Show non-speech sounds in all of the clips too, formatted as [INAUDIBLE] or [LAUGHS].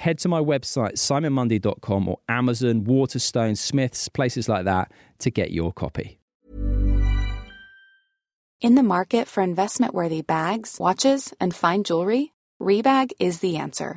head to my website, simonmundie.com or Amazon, Waterstone, Smiths, places like that to get your copy. In the market for investment worthy bags, watches, and fine jewelry, Rebag is the answer.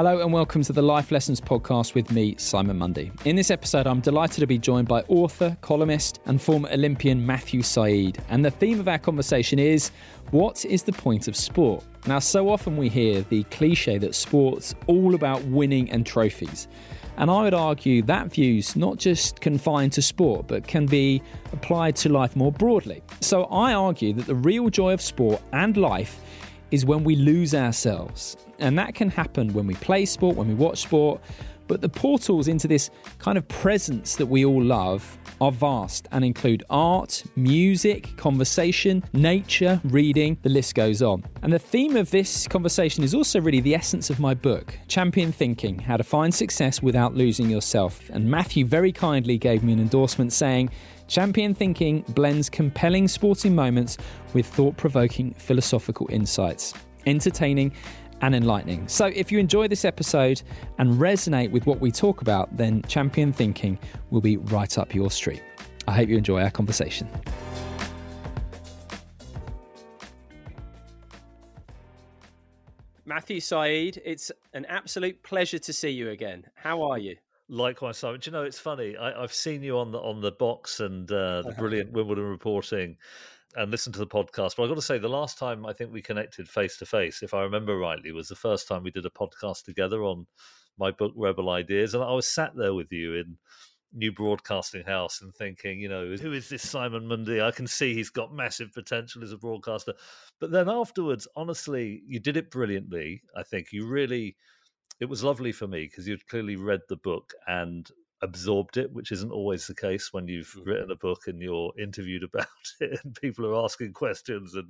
Hello and welcome to the Life Lessons podcast with me, Simon Mundie. In this episode, I'm delighted to be joined by author, columnist, and former Olympian Matthew Syed. And the theme of our conversation is what is the point of sport? Now, so often we hear the cliche that sport's all about winning and trophies. And I would argue that view's not just confined to sport, but can be applied to life more broadly. So I argue that the real joy of sport and life is when we lose ourselves. And that can happen when we play sport, when we watch sport. But the portals into this kind of presence that we all love are vast and include art, music, conversation, nature, reading, the list goes on. And the theme of this conversation is also really the essence of my book, Champion Thinking How to Find Success Without Losing Yourself. And Matthew very kindly gave me an endorsement saying, Champion Thinking blends compelling sporting moments with thought provoking philosophical insights, entertaining and enlightening. So, if you enjoy this episode and resonate with what we talk about, then Champion Thinking will be right up your street. I hope you enjoy our conversation. Matthew Syed, it's an absolute pleasure to see you again. How are you? Likewise, Simon. Do you know it's funny? I, have seen you on the on the box and uh, [LAUGHS] the brilliant Wimbledon reporting, and listened to the podcast. But I've got to say, the last time I think we connected face to face, if I remember rightly, was the first time we did a podcast together on my book Rebel Ideas, and I was sat there with you in new broadcasting house and thinking, you know, who is this Simon Mundie? I can see he's got massive potential as a broadcaster. But then afterwards, honestly, you did it brilliantly. I think you really it was lovely for me because you'd clearly read the book and absorbed it, which isn't always the case when you've written a book and you're interviewed [LAUGHS] about it and people are asking questions and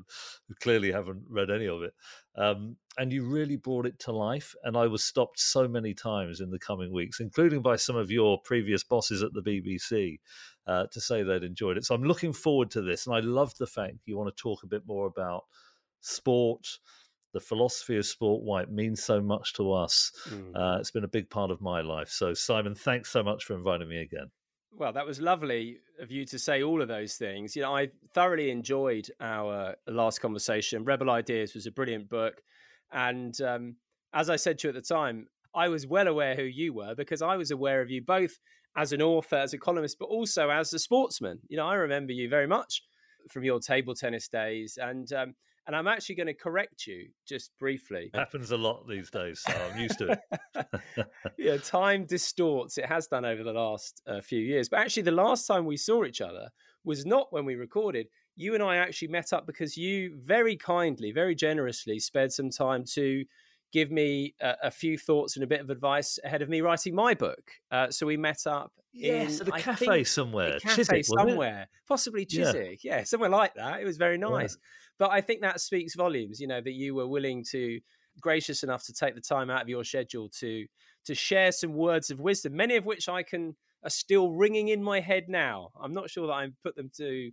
clearly haven't read any of it. Um, and you really brought it to life. And I was stopped so many times in the coming weeks, including by some of your previous bosses at the BBC, uh, to say they'd enjoyed it. So I'm looking forward to this. And I love the fact you want to talk a bit more about sport the philosophy of sport, why it means so much to us. Mm. Uh, it's been a big part of my life. So, Simon, thanks so much for inviting me again. Well, that was lovely of you to say all of those things. You know, I thoroughly enjoyed our last conversation. Rebel Ideas was a brilliant book. And um, as I said to you at the time, I was well aware who you were because I was aware of you both as an author, as a columnist, but also as a sportsman. You know, I remember you very much from your table tennis days. And um, and I'm actually going to correct you just briefly. It happens a lot these days, so I'm used to it. [LAUGHS] yeah, time distorts. It has done over the last uh, few years. But actually, the last time we saw each other was not when we recorded. You and I actually met up because you very kindly, very generously spared some time to give me a, a, few thoughts and a bit of advice ahead of me writing my book. Uh, so we met up. Yes, in, at a I cafe somewhere. A cafe Chiswick, somewhere, possibly Chiswick. Yeah. yeah. somewhere like that. It was very nice. But I think that speaks volumes. You know that you were willing to gracious enough to take the time out of your schedule to to share some words of wisdom, many of which I can are still ringing in my head now. I'm not sure that I put them to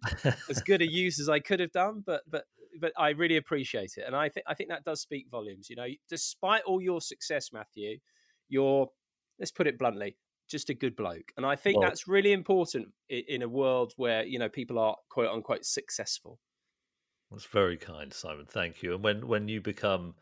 as good a [LAUGHS] use as I could have done, but but but I really appreciate it, and I think I think that does speak volumes. You know, despite all your success, Matthew, you're let's put it bluntly, just a good bloke, and I think well, that's really important in, in a world where you know people are quote unquote successful. That's very kind, Simon. Thank you. And when when you become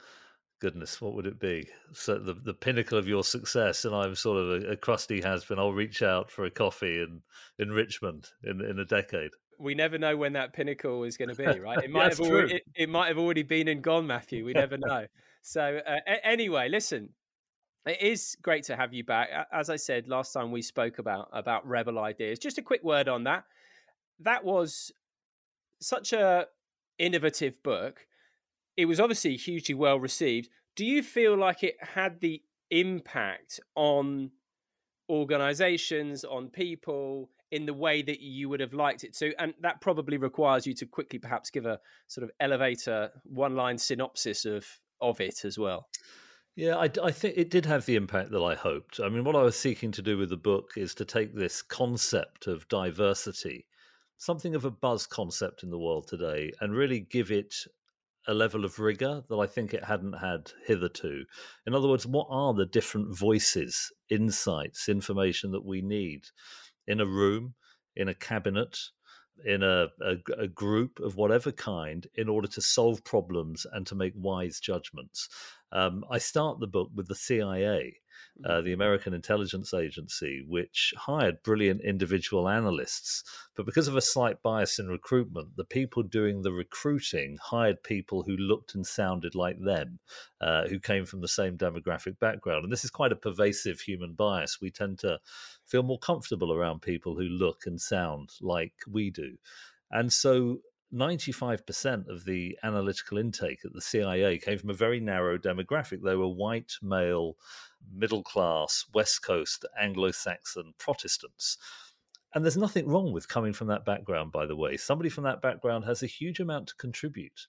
goodness, what would it be? So the the pinnacle of your success, and I'm sort of a, a crusty has been. I'll reach out for a coffee in in Richmond in in a decade. We never know when that pinnacle is going to be, right? It [LAUGHS] might have already, it, it, might have already been and gone, Matthew. We never [LAUGHS] know. so uh, anyway, listen, it is great to have you back. As I said last time, we spoke about about rebel ideas. Just a quick word on that. That was such a innovative book it was obviously hugely well received. Do you feel like it had the impact on organizations, on people in the way that you would have liked it to? And that probably requires you to quickly perhaps give a sort of elevator one line synopsis of of it as well. Yeah, I, I, think it did have the impact that I hoped. I mean, what I was seeking to do with the book is to take this concept of diversity, something of a buzz concept in the world today, and really give it a level of rigor that I think it hadn't had hitherto. In other words, what are the different voices, insights, information that we need in a room, in a cabinet, in a, a, a, group of whatever kind in order to solve problems and to make wise judgments. Um, I start the book with the CIA uh, the American intelligence agency, which hired brilliant individual analysts. But because of a slight bias in recruitment, the people doing the recruiting hired people who looked and sounded like them, uh, who came from the same demographic background. And this is quite a pervasive human bias. We tend to feel more comfortable around people who look and sound like we do. And so 95% of the analytical intake at the CIA came from a very narrow demographic. They were white, male, middle class, West Coast, Anglo Saxon Protestants. And there's nothing wrong with coming from that background, by the way. Somebody from that background has a huge amount to contribute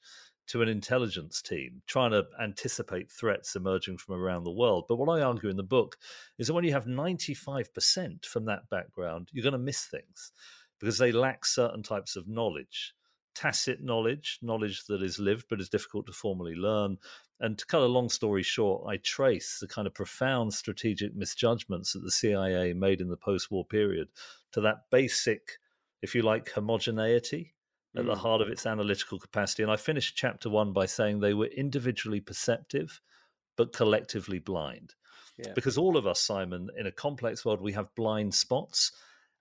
to an intelligence team trying to anticipate threats emerging from around the world. But what I argue in the book is that when you have 95% from that background, you're going to miss things because they lack certain types of knowledge tacit knowledge, knowledge that is lived but is difficult to formally learn. And to cut a long story short, I trace the kind of profound strategic misjudgments that the CIA made in the post war period to that basic, if you like, homogeneity at mm. the heart of its analytical capacity. And I finished chapter one by saying they were individually perceptive but collectively blind. Yeah. Because all of us, Simon, in a complex world, we have blind spots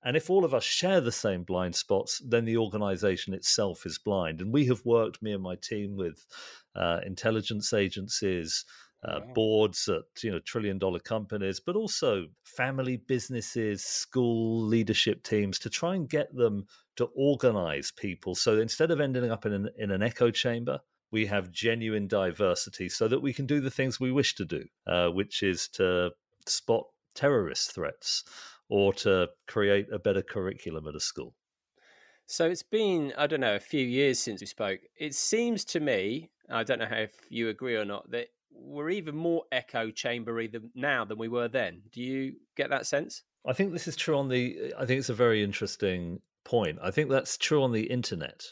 and if all of us share the same blind spots, then the organization itself is blind. And we have worked, me and my team, with uh, intelligence agencies, uh, wow. boards at you know trillion dollar companies, but also family businesses, school leadership teams to try and get them to organize people. So instead of ending up in an, in an echo chamber, we have genuine diversity so that we can do the things we wish to do, uh, which is to spot terrorist threats or to create a better curriculum at a school? So it's been, I don't know, a few years since we spoke. It seems to me, I don't know if you agree or not, that we're even more echo chambery than now than we were then. Do you get that sense? I think this is true on the. I think it's a very interesting point. I think that's true on the internet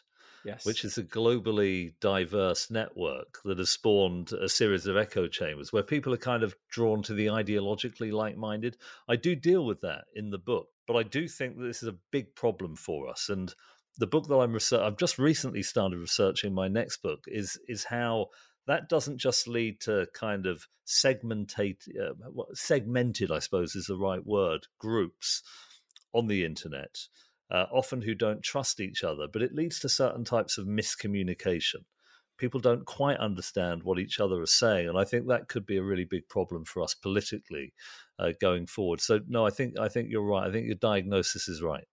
yes. which is a globally diverse network that has spawned a series of echo chambers where people are kind of drawn to the ideologically like minded. I do deal with that in the book, but I do think that this is a big problem for us. And the book that I'm research, I've just recently started researching my next book is is how that doesn't just lead to kind of segmentate, uh, segmented, I suppose is the right word, groups on the internet uh, often who don't trust each other, but it leads to certain types of miscommunication. People don't quite understand what each other are saying, and I think that could be a really big problem for us politically uh, going forward. So, no, I think I think you're right. I think your diagnosis is right.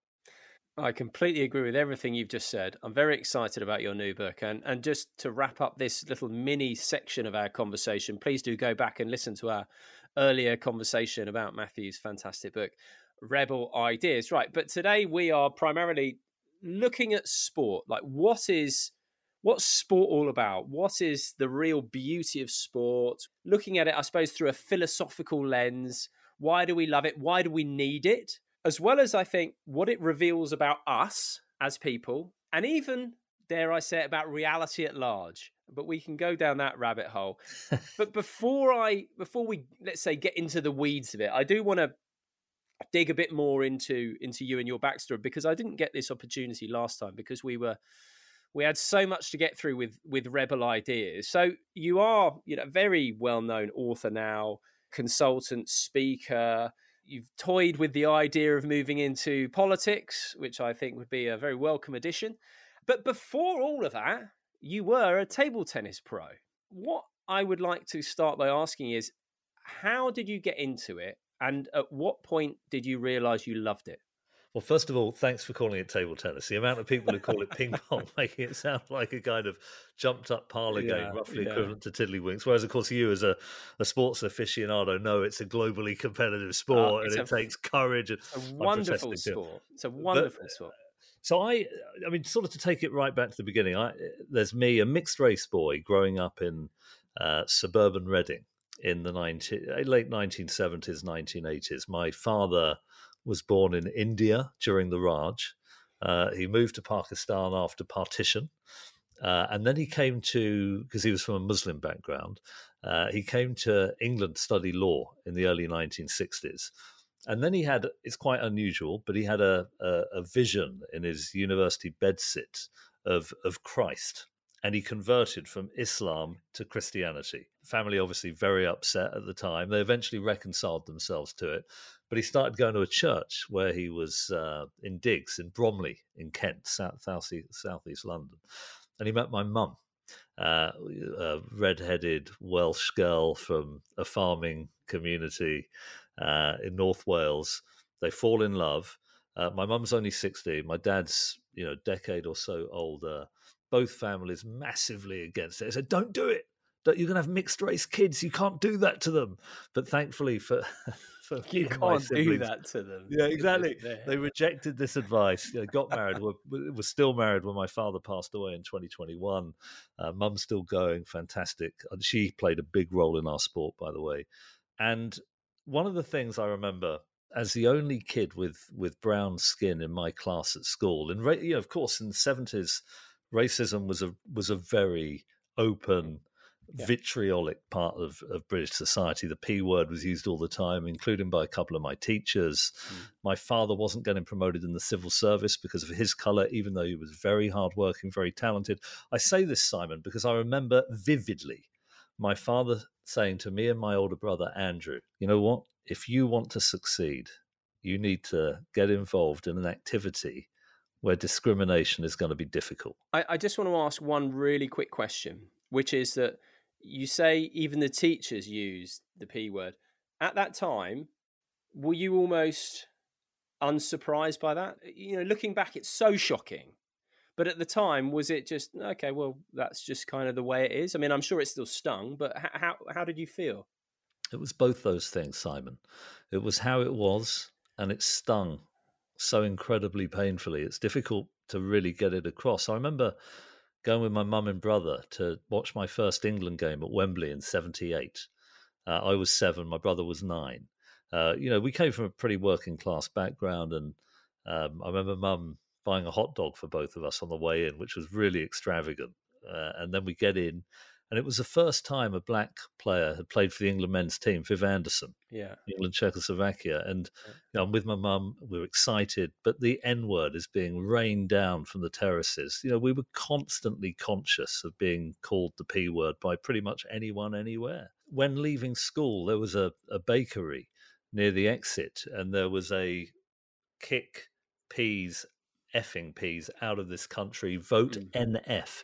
I completely agree with everything you've just said. I'm very excited about your new book. And, and just to wrap up this little mini section of our conversation, please do go back and listen to our earlier conversation about Matthew's fantastic book rebel ideas. Right. But today we are primarily looking at sport. Like, what is. what's sport all about? What is the real beauty of sport? Looking at it, I suppose, through a philosophical lens. Why do we love it? Why do we need it? As well as, I think, what it reveals about us as people, and even, dare I say it, about reality at large. But we can go down that rabbit hole. [LAUGHS] but before I, before we, let's say, get into the weeds of it, I do want to dig a bit more into into you and your backstory because I didn't get this opportunity last time because we were we had so much to get through with with rebel ideas. So you are you know a very well known author now consultant speaker. You've toyed with the idea of moving into politics which i think would be a very welcome addition. But before all of that you were a table tennis pro. What i would like to start by asking is how did you get into it and at what point did you realize you loved it well, first of all, thanks for calling it table tennis. The amount of people who call it ping pong [LAUGHS] making it sound like a kind of jumped up parlor yeah, game, roughly yeah. equivalent to tiddlywinks. Whereas, of course, you as a, a sports aficionado know it's a globally competitive oh, sport and it a, takes courage. And, a wonderful sport. It's a wonderful but, sport. So I, I mean, sort of to take it right back to the beginning. I, there's me, a mixed race boy, growing up in uh, suburban Reading in the 19, late 1970s, 1980s. My father was born in India during the Raj. Uh, he moved to Pakistan after partition. Uh, and then he came to, because he was from a Muslim background, uh, he came to England to study law in the early 1960s. And then he had, it's quite unusual, but he had a, a, a vision in his university bedsit of, of Christ and he converted from Islam to Christianity. Family obviously very upset at the time. They eventually reconciled themselves to it, but he started going to a church where he was uh, in digs in Bromley in Kent, south, south southeast London, and he met my mum, uh, a red-headed Welsh girl from a farming community uh, in North Wales. They fall in love. Uh, my mum's only sixty. My dad's you know decade or so older. Both families massively against it. They said, "Don't do it." You're going to have mixed race kids. You can't do that to them. But thankfully for [LAUGHS] for you can't do that to them. Yeah, exactly. They rejected this advice. You know, got married. were, were still married when my father passed away in 2021. Uh, Mum's still going. Fantastic. She played a big role in our sport, by the way. And one of the things I remember as the only kid with with brown skin in my class at school, and you know, of course, in the 70s, racism was a was a very open yeah. vitriolic part of, of British society. The P word was used all the time, including by a couple of my teachers. Mm. My father wasn't getting promoted in the civil service because of his colour, even though he was very hardworking, very talented. I say this, Simon, because I remember vividly my father saying to me and my older brother, Andrew, you know what? If you want to succeed, you need to get involved in an activity where discrimination is going to be difficult. I, I, just want to ask one really quick question, which is that you say even the teachers use the P word. At that time, were you almost unsurprised by that? You know, looking back, it's so shocking. But at the time, was it just okay? Well, that's just kind of the way it is. I mean, I'm sure it still stung, but how how did you feel? It was both those things, Simon. It was how it was, and it stung so incredibly painfully. It's difficult to really get it across. I remember going with my mum and brother to watch my first England game at Wembley in '78. Uh, I was seven, my brother was nine. Uh, you know, we came from a pretty working class background, and um, I remember mum buying a hot dog for both of us on the way in, which was really extravagant. Uh, and then we get in, and it was the first time a black player had played for the England men's team, Viv Anderson, yeah, England Czechoslovakia, and yeah. you know, I'm with my mum. We were excited, but the N word is being rained down from the terraces. You know, we were constantly conscious of being called the P word by pretty much anyone, anywhere. When leaving school, there was a, a bakery near the exit, and there was a kick peas effing peas out of this country. Vote mm. NF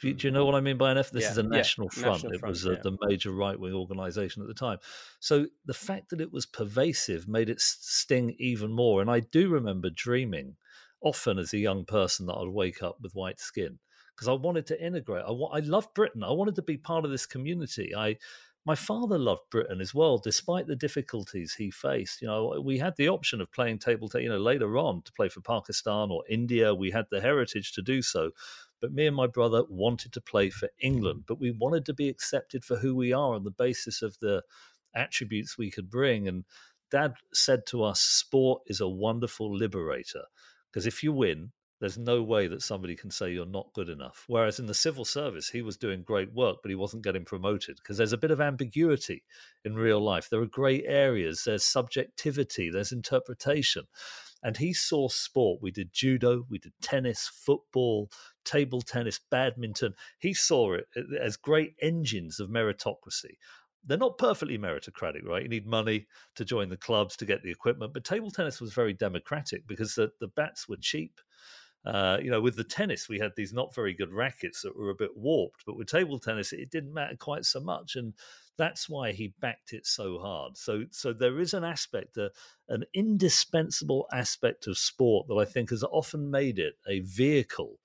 do you, do you, know what I mean by an NF? This yeah, is a national yeah, front. National it front, was a, yeah. the major right wing organization at the time. So the fact that it was pervasive made it sting even more. And I do remember dreaming often as a young person that I'd wake up with white skin because I wanted to integrate. I, I loved Britain. I wanted to be part of this community. I my father loved Britain as well, despite the difficulties he faced. You know, we had the option of playing table tennis, you know, later on to play for Pakistan or India. We had the heritage to do so. But me and my brother wanted to play for England, but we wanted to be accepted for who we are on the basis of the attributes we could bring. And dad said to us, sport is a wonderful liberator because if you win, there's no way that somebody can say you're not good enough. Whereas in the civil service, he was doing great work, but he wasn't getting promoted because there's a bit of ambiguity in real life. There are grey areas, there's subjectivity, there's interpretation. And he saw sport. We did judo, we did tennis, football, table tennis, badminton. He saw it eh, as great engines of meritocracy they're not perfectly meritocratic, right? You need money to join the clubs to get the equipment. But table tennis was very democratic because the, the bats were cheap. Uh, you know, with the tennis, we had these not very good rackets that were a bit warped, but with table tennis, it didn't matter quite so much, and that's why he backed it so hard. So, so there is an aspect, uh, an indispensable aspect of sport that I think has often made it a vehicle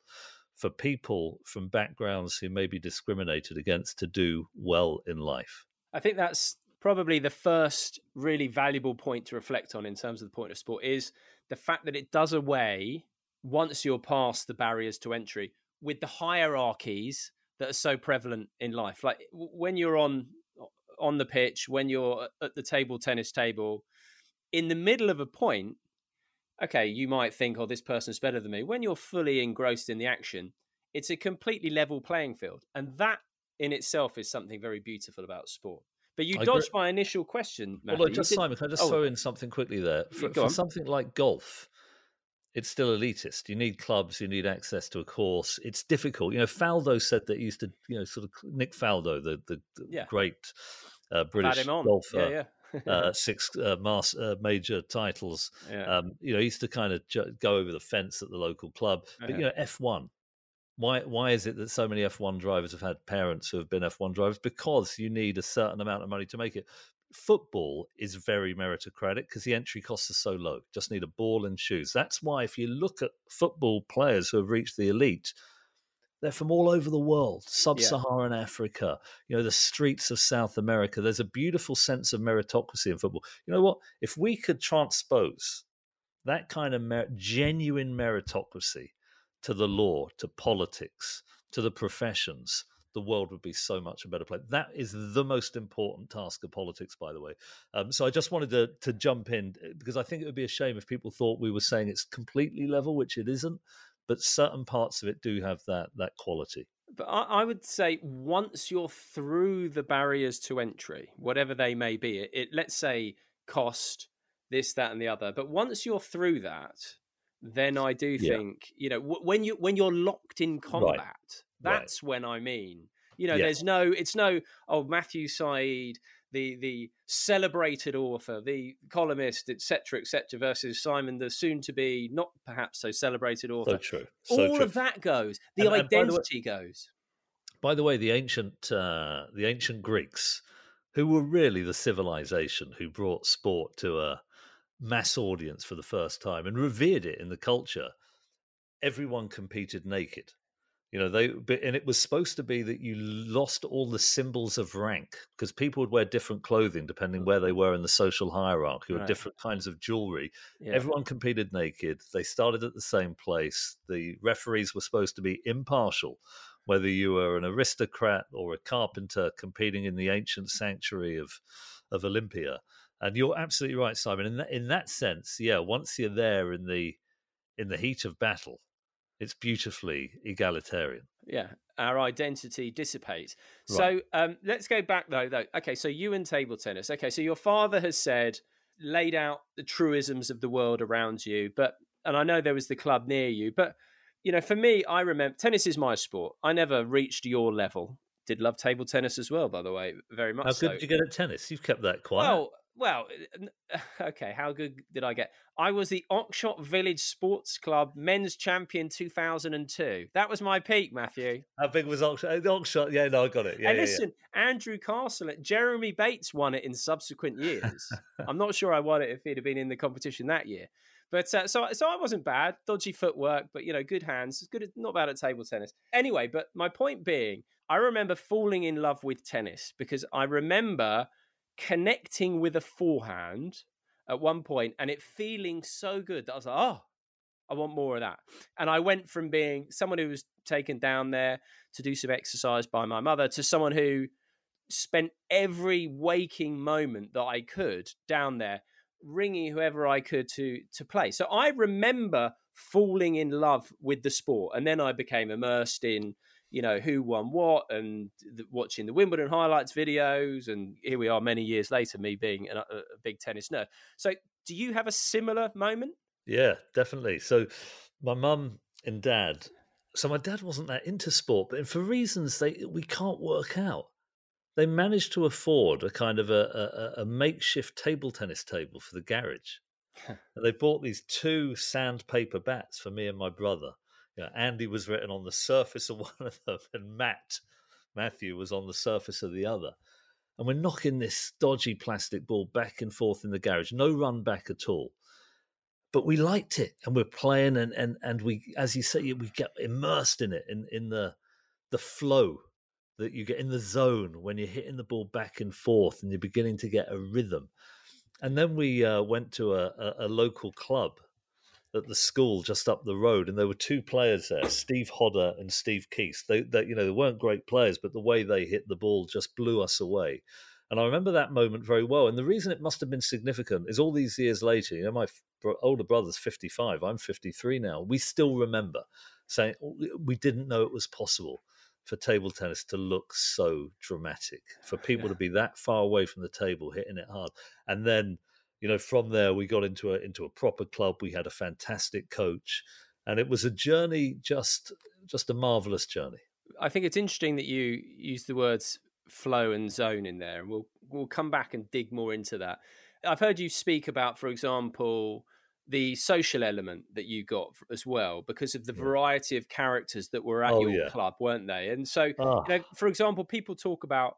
for people from backgrounds who may be discriminated against to do well in life. I think that's probably the first really valuable point to reflect on in terms of the point of sport is the fact that it does away once you're past the barriers to entry with the hierarchies that are so prevalent in life like when you're on on the pitch when you're uh, at the table tennis table in the middle of a point okay you might think oh this person's better than me when you're fully engrossed in the action it's a completely level playing field and that in itself is something very beautiful about sport but you I dodged agree. my initial question. Matthew. Well, just Simon, can I just oh, throw in something quickly there? For, for something like golf, it's still elitist. You need clubs, you need access to a course. It's difficult. You know, Faldo said that he used to, you know, sort of Nick Faldo, the the, the yeah. great uh, British golfer. Yeah, yeah. uh, [LAUGHS] six uh, uh, major titles. Yeah. Um, you know, he used to kind of ju- go over the fence at the local club. But you know, F one. Why? Why is it that so many F one drivers have had parents who have been F one drivers? Because you need a certain amount of money to make it football is very meritocratic because the entry costs are so low. Just need a ball and shoes. That's why if you look at football players who have reached the elite, they're from all over the world, sub-Saharan yeah. Africa, you know, the streets of South America. There's a beautiful sense of meritocracy in football. You know what? If we could transpose that kind of mer- genuine meritocracy to the law, to politics, to the professions, the world would be so much a better place. That is the most important task of politics, by the way. Um, so I just wanted to, to jump in eh, because I think it would be a shame if people thought we were saying it's completely level, which it isn't. But certain parts of it do have that that quality. But I, I would say once you're through the barriers to entry, whatever they may be, it, it let's say cost, this, that, and the other. But once you're through that, then I do yeah. think you know w- when you when you're locked in combat, right. That's right. when I mean. You know, yeah. there's no, it's no, oh, Matthew Syed, the the celebrated author, the columnist, etc., etc., versus Simon, the soon to be not perhaps so celebrated author. So true. So All true. of that goes. The and, identity and by the way, goes. By the way, the ancient uh, the ancient Greeks, who were really the civilization who brought sport to a mass audience for the first time and revered it in the culture, everyone competed naked. You know, they and it was supposed to be that you lost all the symbols of rank because people would wear different clothing depending where they were in the social hierarchy or right. different kinds of jewelry. Yeah. Everyone competed naked. They started at the same place. The referees were supposed to be impartial, whether you were an aristocrat or a carpenter competing in the ancient sanctuary of of Olympia. And you're absolutely right, Simon. In that, in that sense, yeah, once you're there in the in the heat of battle, it's beautifully egalitarian. Yeah, our identity dissipates. Right. So um, let's go back though. Though, okay, so you and table tennis. Okay, so your father has said, laid out the truisms of the world around you, but and I know there was the club near you, but you know, for me, I remember tennis is my sport. I never reached your level. Did love table tennis as well, by the way, very much. How good so. did you get at tennis? You've kept that quiet. Well, well, [LAUGHS] okay. How good did I get? I was the Oxshott Village Sports Club men's champion 2002. That was my peak, Matthew. [LAUGHS] How big was Oxshott? Uh, Oxshott, yeah, no, I got it. Yeah, and yeah, listen, yeah. Andrew Castle, Jeremy Bates won it in subsequent years. [LAUGHS] I'm not sure I won it if he'd have been in the competition that year. But uh, so, so I wasn't bad. Dodgy footwork, but you know, good hands. Good, not bad at table tennis. Anyway, but my point being, I remember falling in love with tennis because I remember connecting with a forehand at one point and it feeling so good that I was like, oh, I want more of that. And I went from being someone who was taken down there to do some exercise by my mother to someone who spent every waking moment that I could down there ringing whoever I could to to play. So I remember falling in love with the sport and then I became immersed in you know who won what and the, watching the Wimbledon highlights videos and here we are many years later me being a, a big tennis nerd. So do you have a similar moment? Yeah, definitely. So my mum and dad so my dad wasn't that into sport, but for reasons they we can't work out, they managed to afford a kind of a, a, a makeshift table tennis table for the garage. [LAUGHS] and they bought these two sandpaper bats for me and my brother. You know, Andy was written on the surface of [LAUGHS] one of them, and Matt Matthew was on the surface of the other. And we're knocking this dodgy plastic ball back and forth in the garage, no run back at all but we liked it and we're playing and and and we as you say we get immersed in it in in the the flow that you get in the zone when you're hitting the ball back and forth and you're beginning to get a rhythm and then we uh, went to a, a, a, local club at the school just up the road and there were two players there steve hodder and steve keese they, they you know they weren't great players but the way they hit the ball just blew us away and I remember that moment very well. And the reason it must have been significant is all these years later, you know, my older brother's 55, I'm 53 now. We still remember saying oh, we didn't know it was possible for table tennis to look so dramatic, for people yeah. to be that far away from the table, hitting it hard. And then, you know, from there we got into a into a proper club. We had a fantastic coach, and it was a journey, just just a marvelous journey. I think it's interesting that you use the words flow and zone in there, and we'll we'll come back and dig more into that. I've heard you speak about, for example, the social element that you got as well because of the mm. variety of characters that were at oh, your yeah. club, weren't they? And so, oh. you know, ah. for example, people talk about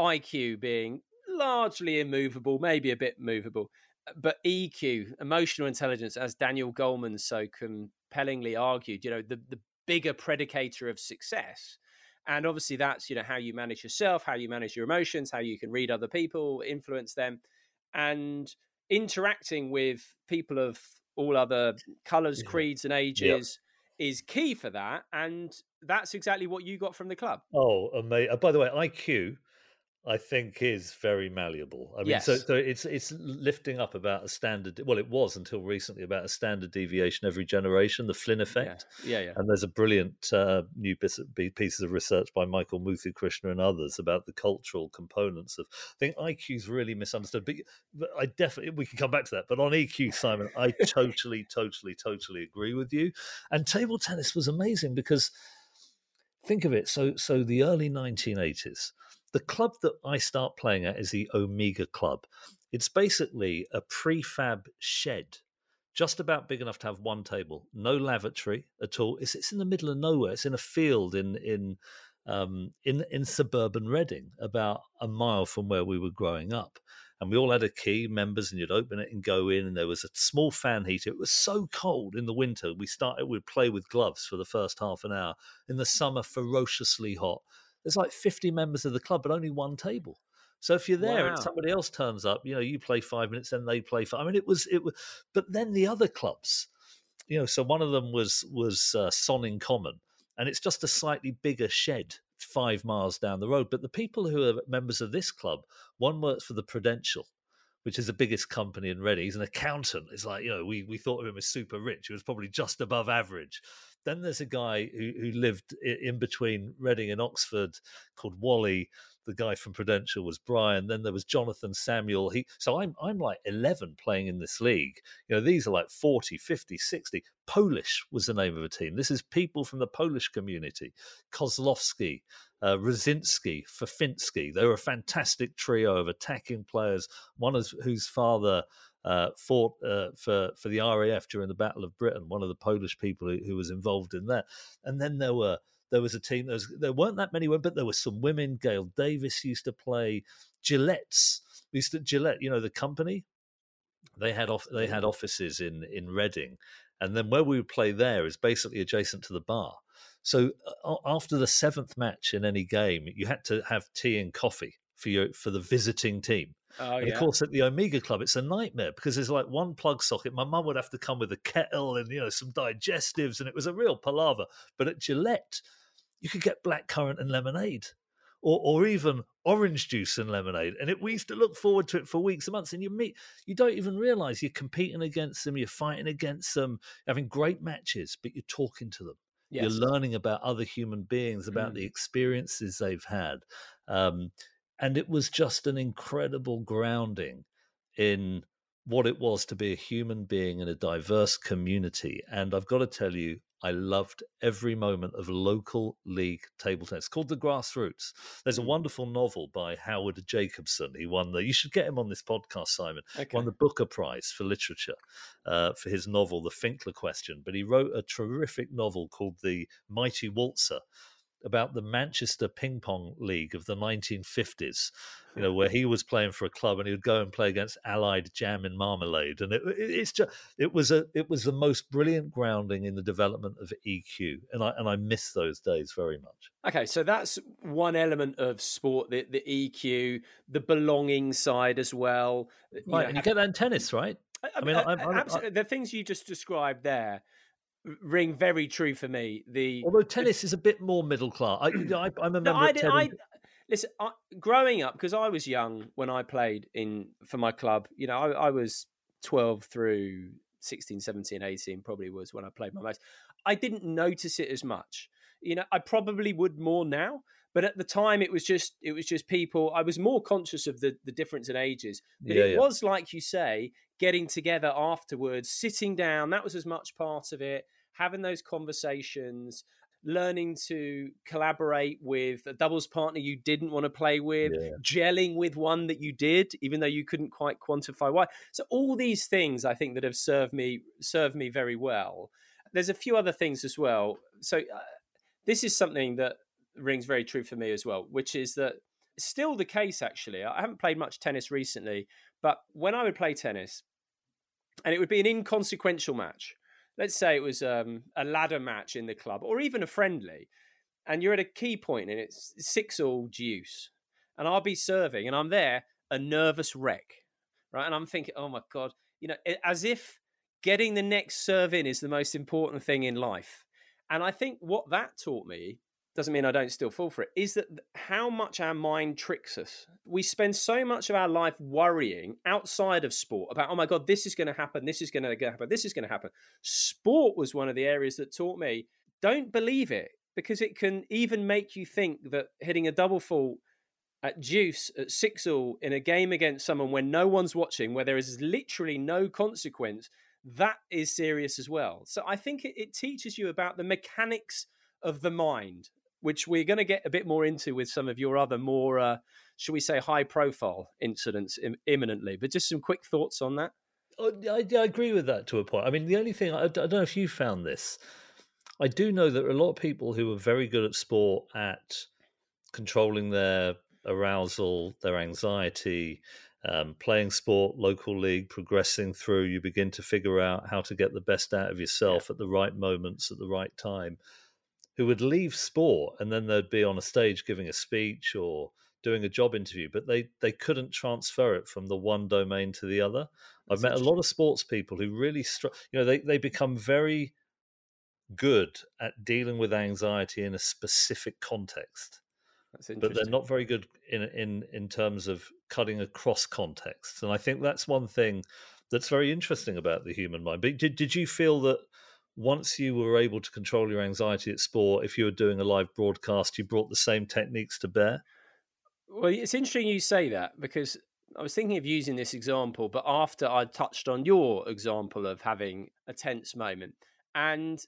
IQ being largely immovable, maybe a bit movable, but EQ, emotional intelligence, as Daniel Goleman so compellingly argued, you know, the, the bigger predicator of success and obviously that's you know how you manage yourself how you manage your emotions how you can read other people influence them and interacting with people of all other colors yeah. creeds and ages yep. is key for that and that's exactly what you got from the club oh amazing uh, by the way iq I think is very malleable. I mean, yes. so, so it's it's lifting up about a standard. Well, it was until recently about a standard deviation every generation, the Flynn effect. Yeah, yeah. yeah. And there's a brilliant uh, new piece of, pieces of research by Michael Muthukrishna and others about the cultural components of. I think IQ is really misunderstood, but, but I definitely we can come back to that. But on EQ, Simon, I [LAUGHS] totally, totally, totally agree with you. And table tennis was amazing because think of it. So, so the early 1980s the club that I start playing at is the Omega Club. It's basically a prefab shed, just about big enough to have one table, no lavatory at all. It's, it's in the middle of nowhere. It's in a field in in um, in in suburban Reading, about a mile from where we were growing up. And we all had a key, members, and you'd open it and go in. And there was a small fan heater. It was so cold in the winter. We started, we'd play with gloves for the first half an hour. In the summer, ferociously hot there's like 50 members of the club, but only one table. So if you're there wow. and somebody else turns up, you know, you play five minutes, then they play five. I mean, it was it was, but then the other clubs, you know, so one of them was was uh, Sonning Common, and it's just a slightly bigger shed five miles down the road. But the people who are members of this club, one works for the Prudential, which is the biggest company in Reading. He's an accountant. It's like, you know, we, we thought of him as super rich. He was probably just above average. Then there's a guy who, who lived in between Reading and Oxford called Wally. The guy from Prudential was Brian. Then there was Jonathan Samuel. He so I'm I'm like 11 playing in this league. You know, these are like 40, 50, 60. Polish was the name of a team. This is people from the Polish community. Kozlowski, uh, Rosinski, Fafinski. They were a fantastic trio of attacking players, one of whose father uh, fought uh, for for the RAF during the Battle of Britain. One of the Polish people who, who was involved in that. And then there were there was a team. There, was, there weren't that many women, but there were some women. Gail Davis used to play. Gillette's used to Gillette. You know the company. They had off. They had offices in in Reading, and then where we would play there is basically adjacent to the bar. So uh, after the seventh match in any game, you had to have tea and coffee for your for the visiting team. Oh, and yeah. of course, at the Omega Club, it's a nightmare because there's like one plug socket. My mum would have to come with a kettle and you know some digestives, and it was a real palaver. But at Gillette, you could get blackcurrant and lemonade or, or even orange juice and lemonade. And it, we used to look forward to it for weeks and months. And you meet, you don't even realize you're competing against them, you're fighting against them, having great matches, but you're talking to them. Yes. You're learning about other human beings, about mm. the experiences they've had. Um, and it was just an incredible grounding in what it was to be a human being in a diverse community. And I've got to tell you, I loved every moment of local league table tennis called The Grassroots. There's a mm. wonderful novel by Howard Jacobson. He won the, you should get him on this podcast, Simon. Okay. Won the Booker Prize for literature uh, for his novel, The Finkler Question. But he wrote a terrific novel called The Mighty Waltzer about the Manchester Ping Pong League of the 1950s you know, where [LAUGHS] he was playing for a club and he would go and play against Allied Jam and Marmalade, and it, it, it's just it was a it was the most brilliant grounding in the development of EQ, and I and I miss those days very much. Okay, so that's one element of sport, the the EQ, the belonging side as well. Right, you know, you get that in tennis, right? I, I mean, I, I, I, the things you just described there ring very true for me. The although tennis is a bit more middle class. I, [CLEARS THROAT] I, am a member no, I, I, Listen, I, growing up because I was young when I played in for my club. You know, I, I, was 12 through 16, 17, 18 probably was when I played my most. I didn't notice it as much. You know, I probably would more now, but at the time it was just it was just people. I was more conscious of the the difference in ages. But yeah, it yeah. was like you say, getting together afterwards, sitting down. That was as much part of it having those conversations learning to collaborate with a doubles partner you didn't want to play with, yeah. gelling with one that you did, even though you couldn't quite quantify why. So all these things I think that have served me served me very well. There's a few other things as well. So uh, this is something that rings very true for me as well, which is that still the case actually. I haven't played much tennis recently, but when I would play tennis, and it would be an inconsequential match let's say it was um, a ladder match in the club or even a friendly, and you're at a key point and it's six all deuce, and I'll be serving and I'm there, a nervous wreck, right? And I'm thinking, oh my God, you know, as if getting the next serve in is the most important thing in life. And I think what that taught me doesn't mean I don't still fall for it, is that how much our mind tricks us. We spend so much of our life worrying outside of sport about, oh my God, this is going to happen, this is going to happen, this is going to happen. Sport was one of the areas that taught me don't believe it because it can even make you think that hitting a double fault at deuce at six all in a game against someone when no one's watching, where there is literally no consequence, that is serious as well. So I think it, it teaches you about the mechanics of the mind which we're going to get a bit more into with some of your other more, uh, shall we say, high profile incidents Im- imminently. But just some quick thoughts on that. Oh, I, I, agree with that to a point. I mean, the only thing, I, I don't know if you found this, I do know that a lot of people who are very good at sport at controlling their arousal, their anxiety, um, playing sport, local league, progressing through, you begin to figure out how to get the best out of yourself yeah. at the right moments, at the right time who would leave sport and then they'd be on a stage giving a speech or doing a job interview, but they they couldn't transfer it from the one domain to the other. I've met a lot of sports people who really, str- you know, they they become very good at dealing with anxiety in a specific context. But they're not very good in in in terms of cutting across contexts, and I think that's one thing that's very interesting about the human mind. But did did you feel that once you were able to control your anxiety at sport, if you were doing a live broadcast, you brought the same techniques to bear? Well, it's interesting you say that because I was thinking of using this example, but after I touched on your example of having a tense moment, and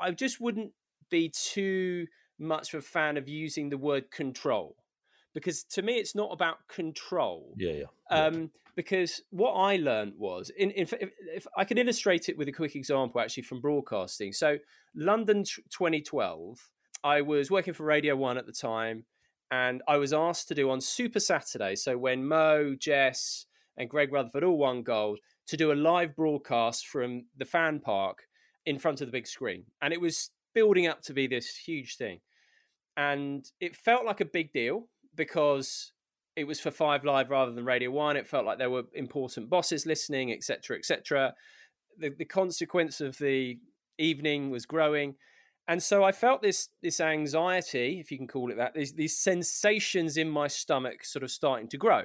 I just wouldn't be too much of a fan of using the word control because to me it's not about control. Yeah, yeah. Um, because what I learned was, in, in if, if, I can illustrate it with a quick example, actually from broadcasting. So London 2012, I was working for Radio One at the time, and I was asked to do on Super Saturday. So when Mo, Jess, and Greg Rutherford all won gold, to do a live broadcast from the fan park in front of the big screen, and it was building up to be this huge thing, and it felt like a big deal because it was for Five Live rather than Radio One. It felt like there were important bosses listening, etc., etc. The, the consequence of the evening was growing, and so I felt this this anxiety, if you can call it that, these these sensations in my stomach sort of starting to grow.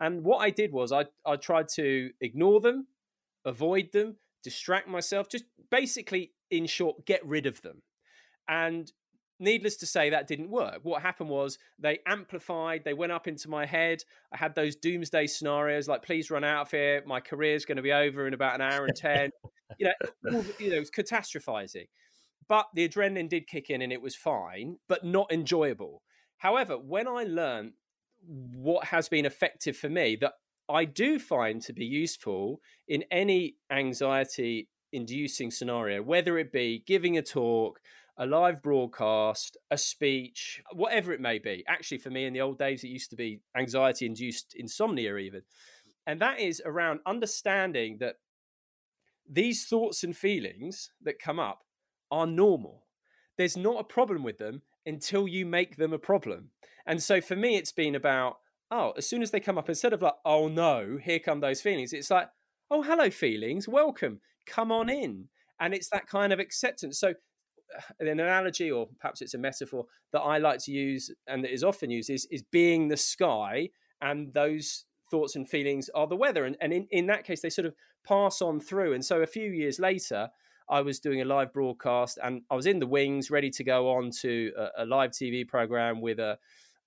And what I did was I I tried to ignore them, avoid them, distract myself, just basically, in short, get rid of them. And needless to say, that didn't work. What happened was they amplified, they went up into my head. I had those doomsday scenarios like, please run out of here. My career's going to be over in about an hour and 10. [LAUGHS] you know, you know, it was catastrophizing. But the adrenaline did kick in and it was fine, but not enjoyable. However, when I learned what has been effective for me that I do find to be useful in any anxiety inducing scenario, whether it be giving a talk, a live broadcast, a speech, whatever it may be. Actually, for me in the old days, it used to be anxiety induced insomnia, even. And that is around understanding that these thoughts and feelings that come up are normal. There's not a problem with them until you make them a problem. And so for me, it's been about, oh, as soon as they come up, instead of like, oh no, here come those feelings, it's like, oh, hello, feelings, welcome, come on in. And it's that kind of acceptance. So an analogy or perhaps it's a metaphor that I like to use and that is often used is, is being the sky and those thoughts and feelings are the weather. And, and in, in that case, they sort of pass on through. And so a few years later, I was doing a live broadcast and I was in the wings, ready to go on to a, a live TV program with a,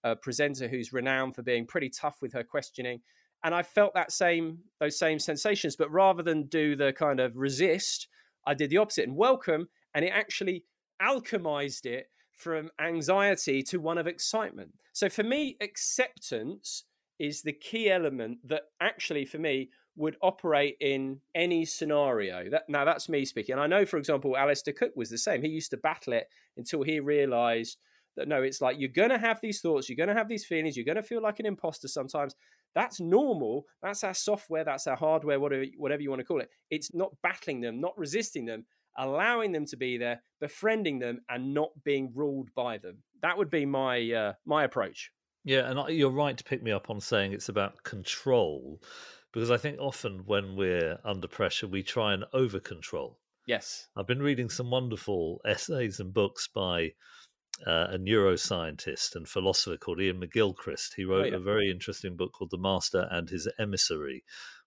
a presenter who's renowned for being pretty tough with her questioning. And I felt that same those same sensations, but rather than do the kind of resist, I did the opposite and welcome, and it actually alchemized it from anxiety to one of excitement. So for me, acceptance is the key element that actually, for me, would operate in any scenario. That, now, that's me speaking. And I know, for example, Alastair Cook was the same. He used to battle it until he realized that no, it's like you're going to have these thoughts, you're going to have these feelings, you're going to feel like an imposter sometimes. That's normal. That's our software, that's our hardware, whatever, whatever you want to call it. It's not battling them, not resisting them, allowing them to be there, befriending them, and not being ruled by them. That would be my uh, my approach. Yeah, and you're right to pick me up on saying it's about control, because I think often when we're under pressure, we try and over control. Yes, I've been reading some wonderful essays and books by uh, a neuroscientist and philosopher called Iain McGilchrist. He wrote oh, yeah. a very interesting book called The Master and His Emissary,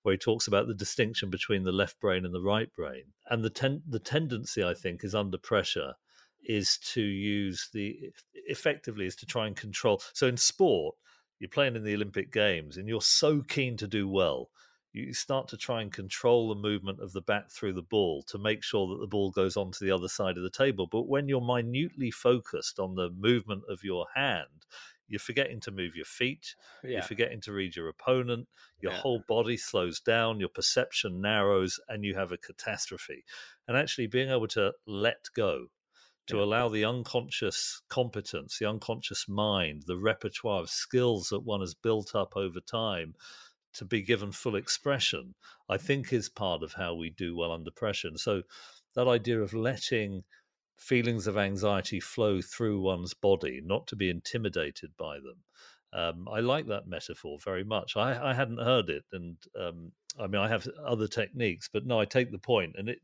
where he talks about the distinction between the left brain and the right brain. And the ten- the tendency, I think, is under pressure is to use the effectively is to try and control. So in sport, you're playing in the Olympic Games and you're so keen to do well you start to try and control the movement of the bat through the ball to make sure that the ball goes on to the other side of the table. But when you're minutely focused on the movement of your hand, you're forgetting to move your feet, yeah. you're forgetting to read your opponent, your yeah. whole body slows down, your perception narrows, and you have a catastrophe. And actually, being able to let go, to yeah. allow the unconscious competence, the unconscious mind, the repertoire of skills that one has built up over time to be given full expression, I think is part of how we do well under pressure. And so that idea of letting feelings of anxiety flow through one's body, not to be intimidated by them. Um, I like that metaphor very much. I, I hadn't heard it, and um, I mean, I have other techniques, but no, I take the point, and it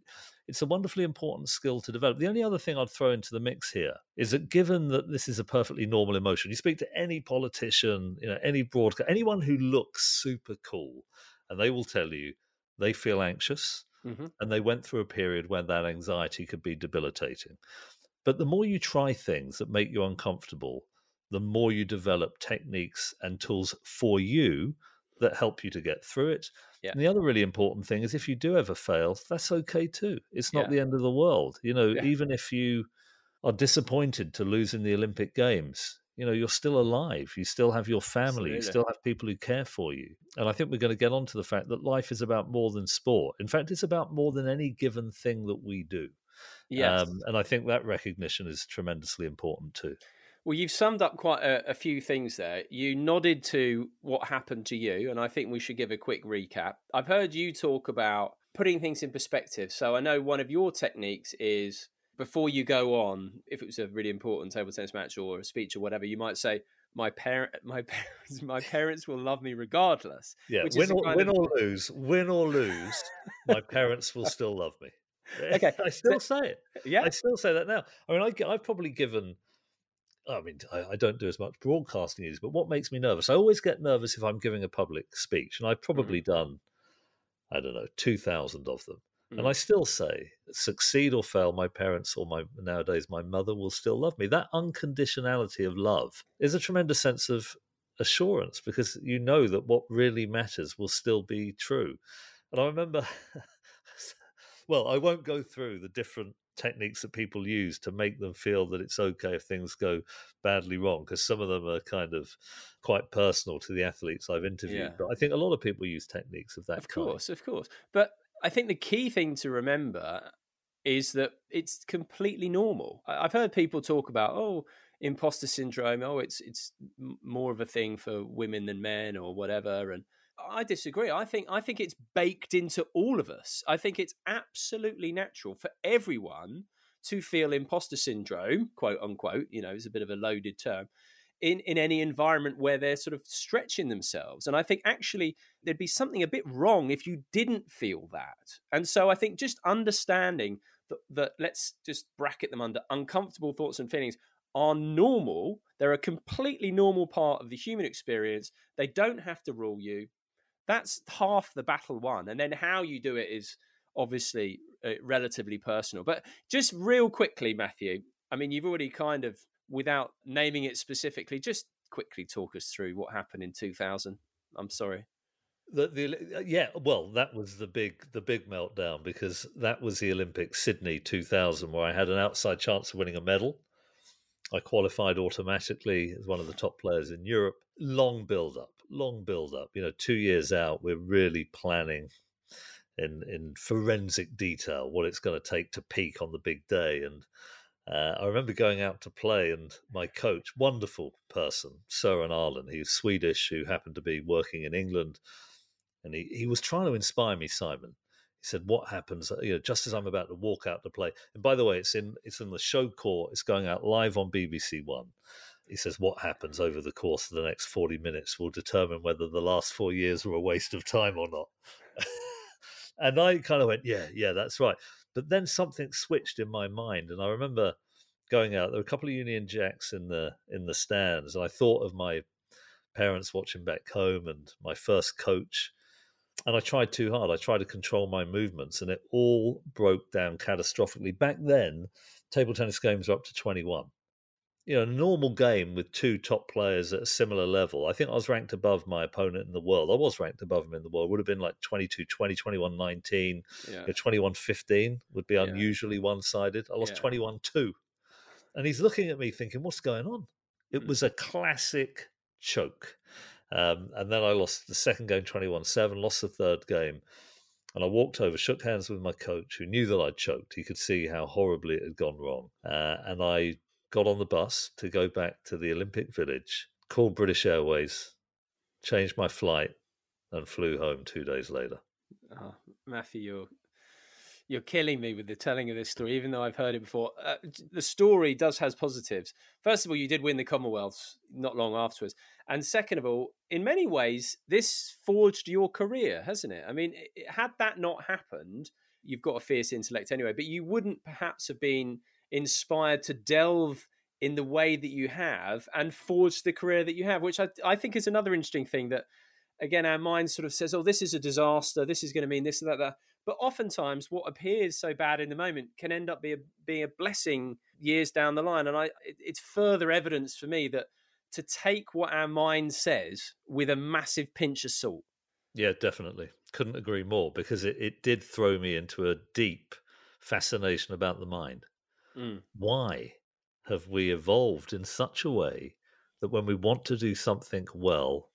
it's a wonderfully important skill to develop. The only other thing I'd throw into the mix here is that given that this is a perfectly normal emotion, you speak to any politician, you know, any broadcast, anyone who looks super cool, and they will tell you they feel anxious mm-hmm. and they went through a period when that anxiety could be debilitating. But the more you try things that make you uncomfortable, the more you develop techniques and tools for you that help you to get through it yeah. And the other really important thing is if you do ever fail, that's okay too. It's not yeah. the end of the world. You know, yeah. even if you are disappointed to lose in the Olympic Games, you know, you're still alive. You still have your family. Absolutely. You still have people who care for you. And I think we're going to get on to the fact that life is about more than sport. In fact, it's about more than any given thing that we do. Yes. Um, and I think that recognition is tremendously important too. Well, you've summed up quite a, a, few things there. You nodded to what happened to you, and I think we should give a quick recap. I've heard you talk about putting things in perspective. So I know one of your techniques is before you go on, if it was a really important table tennis match or a speech or whatever, you might say, my parent [LAUGHS] my parents my parents will love me regardless. Yeah, win or, win of... or lose, win or lose, my parents will still love me. [LAUGHS] Okay, [LAUGHS] I still say it. Yeah, I still say that now. I mean, I, I've probably given. I mean, I, I, don't do as much broadcasting as, but what makes me nervous? I always get nervous if I'm giving a public speech, and I've mm. probably mm. done, I don't know, two thousand of them. Mm. And I still say, succeed or fail, my parents or my nowadays my mother will still love me. That unconditionality of love is a tremendous sense of assurance because you know that what really matters will still be true. And I remember, [LAUGHS] well, I won't go through the different techniques that people use to make them feel that it's okay if things go badly wrong because some of them are kind of quite personal to the athletes I've interviewed yeah. but I think a lot of people use techniques of that of course of course but I think the key thing to remember is that it's completely normal. I've heard people talk about, oh, imposter syndrome. Oh, it's it's more of a thing for women than men, or whatever. And I disagree. I think I think it's baked into all of us. I think it's absolutely natural for everyone to feel imposter syndrome, quote unquote. You know, it's a bit of a loaded term in, in any environment where they're sort of stretching themselves. And I think actually there'd be something a bit wrong if you didn't feel that. And so I think just understanding that, that let's just bracket them under uncomfortable thoughts and feelings are normal. They're a completely normal part of the human experience. They don't have to rule you. That's half the battle won. And then how you do it is obviously uh, relatively personal. But just real quickly, Matthew, I mean, you've already kind of without naming it specifically, just quickly talk us through what happened in 2000. I'm sorry. The, the uh, yeah well that was the big the big meltdown because that was the Olympics Sydney 2000 where I had an outside chance of winning a medal. I qualified automatically as one of the top players in Europe. Long build up, long build up. You know, two years out, we're really planning in in forensic detail what it's going to take to peak on the big day and uh, I remember going out to play, and my coach, wonderful person, Søren Arlen, he's Swedish, who happened to be working in England, and he, he was trying to inspire me, Simon. He said, "What happens? Uh, you know, just as I'm about to walk out to play, and by the way, it's in it's in the show court. It's going out live on BBC One." He says, "What happens over the course of the next 40 minutes will determine whether the last four years were a waste of time or not." [LAUGHS] and I kind of went, "Yeah, yeah, that's right." But then something switched in my mind, and I remember going out. There were a couple of Union Jacks in the in the stands, and I thought of my parents watching back home and my first coach. And I tried too hard. I tried to control my movements, and it all broke down catastrophically. Back then, table tennis games were up to 21 you know, a normal game with two top players at a similar level, I think I was ranked above my opponent in the world. I was ranked above him in the world. Would have been like 22 20, 21 19, yeah. you know, 21 15 would be unusually yeah. one sided. I lost yeah. 21 2. And he's looking at me thinking, what's going on? It mm. was a classic choke. Um, and then I lost the second game 21 7, lost the third game. And I walked over, shook hands with my coach, who knew that I'd choked. He could see how horribly it had gone wrong. Uh, and I got on the bus to go back to the Olympic Village, called British Airways, changed my flight, and flew home two days later. Oh, Matthew, you're you're killing me with the telling of this story, even though I've heard it before. Uh, the story does has positives. First of all, you did win the Commonwealths not long afterwards, and second of all, in many ways, this forged your career, hasn't it? I mean, it, had that not happened, you've got a fierce intellect anyway, but you wouldn't perhaps have been inspired to delve in the way that you have and forge the career that you have, which I, I think is another interesting thing that, again, our mind sort of says, oh, this is a disaster, this is going to mean this and that, that. But oftentimes, what appears so bad in the moment can end up being a, being a blessing years down the line. And I, it, it's further evidence for me that to take what our mind says with a massive pinch of salt. Yeah, definitely. Couldn't agree more because it, it did throw me into a deep fascination about the mind. Mm. Why have we evolved in such a way that when we want to do something well,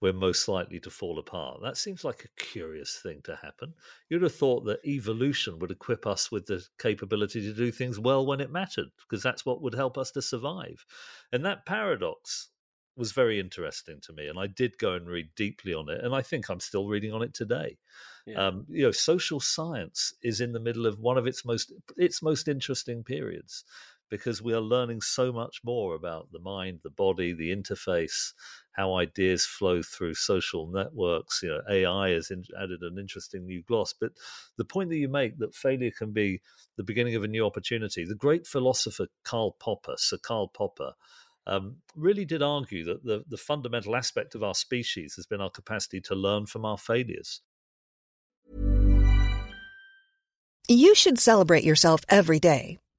we're most likely to fall apart? That seems like a curious thing to happen. You'd have thought that evolution would equip us with the capability to do things well when it mattered, because that's what would help us to survive. And that paradox was very interesting to me, and I did go and read deeply on it, and I think I'm still reading on it today. Yeah. Um, you know, social science is in the middle of one of its most its most interesting periods because we are learning so much more about the mind, the body, the interface, how ideas flow through social networks. You know, AI has in, added an interesting new gloss. But the point that you make that failure can be the beginning of a new opportunity. The great philosopher Karl Popper, Sir Karl Popper, um, really did argue that the, the fundamental aspect of our species has been our capacity to learn from our failures. You should celebrate yourself every day,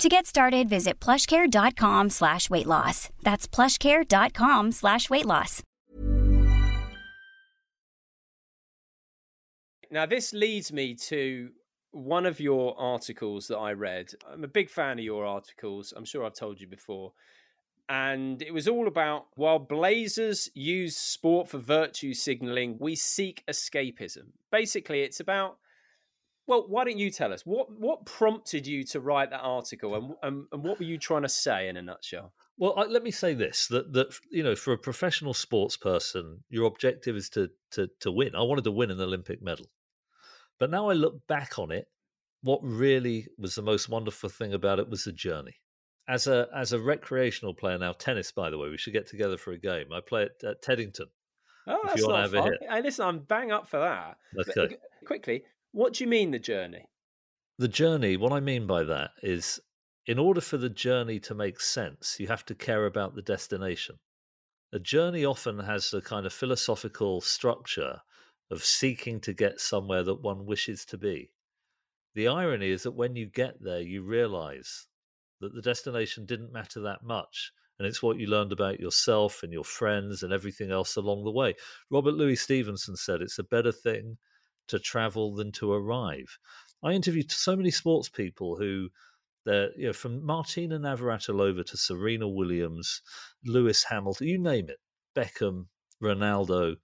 To get started, visit plushcare.com slash weight loss. That's plushcare.com slash weight loss. Now, this leads me to one of your articles that I read. I'm a big fan of your articles. I'm sure I've told you before and it was all about while Blazers use sport for virtue signaling, we seek escapism. Basically, it's about well, why don't you tell us what what prompted you to write that article, and and, and what were you trying to say in a nutshell? Well, I, let me say this: that that you know, for a professional sports person, your objective is to to to win. I wanted to win an Olympic medal, but now I look back on it. What really was the most wonderful thing about it was the journey as a as a recreational player now, tennis. By the way, we should get together for a game. I play at, at Teddington. Oh, that's not fun. Hey, listen, I'm bang up for that. Okay. But, quickly, what do you mean the journey? The journey. What I mean by that is, in order for the journey to make sense, you have to care about the destination. A journey often has a kind of philosophical structure of seeking to get somewhere that one wishes to be. The irony is that when you get there, you realize that the destination didn't matter that much. And it's what you learned about yourself and your friends and everything else along the way. Robert Louis Stevenson said it's a better thing to travel than to arrive. I interviewed so many sports people who they're you know, from Martina Navratilova to Serena Williams, Lewis Hamilton, you name it, Beckham, Ronaldo.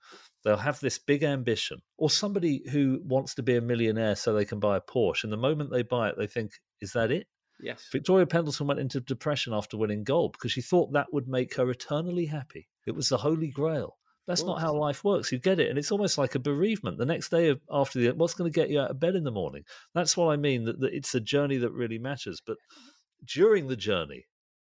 They'll have this big ambition, or somebody who wants to be a millionaire so they can buy a Porsche. And the moment they buy it, they think, "Is that it? Yes. Victoria Pendleton went into depression after winning gold because she thought that would make her eternally happy. It was the holy grail. That's not how life works. You get it, and it's almost like a bereavement. The next day after the, what's going to get you out of bed in the morning? That's what I mean. That, that it's a journey that really matters. But during the journey,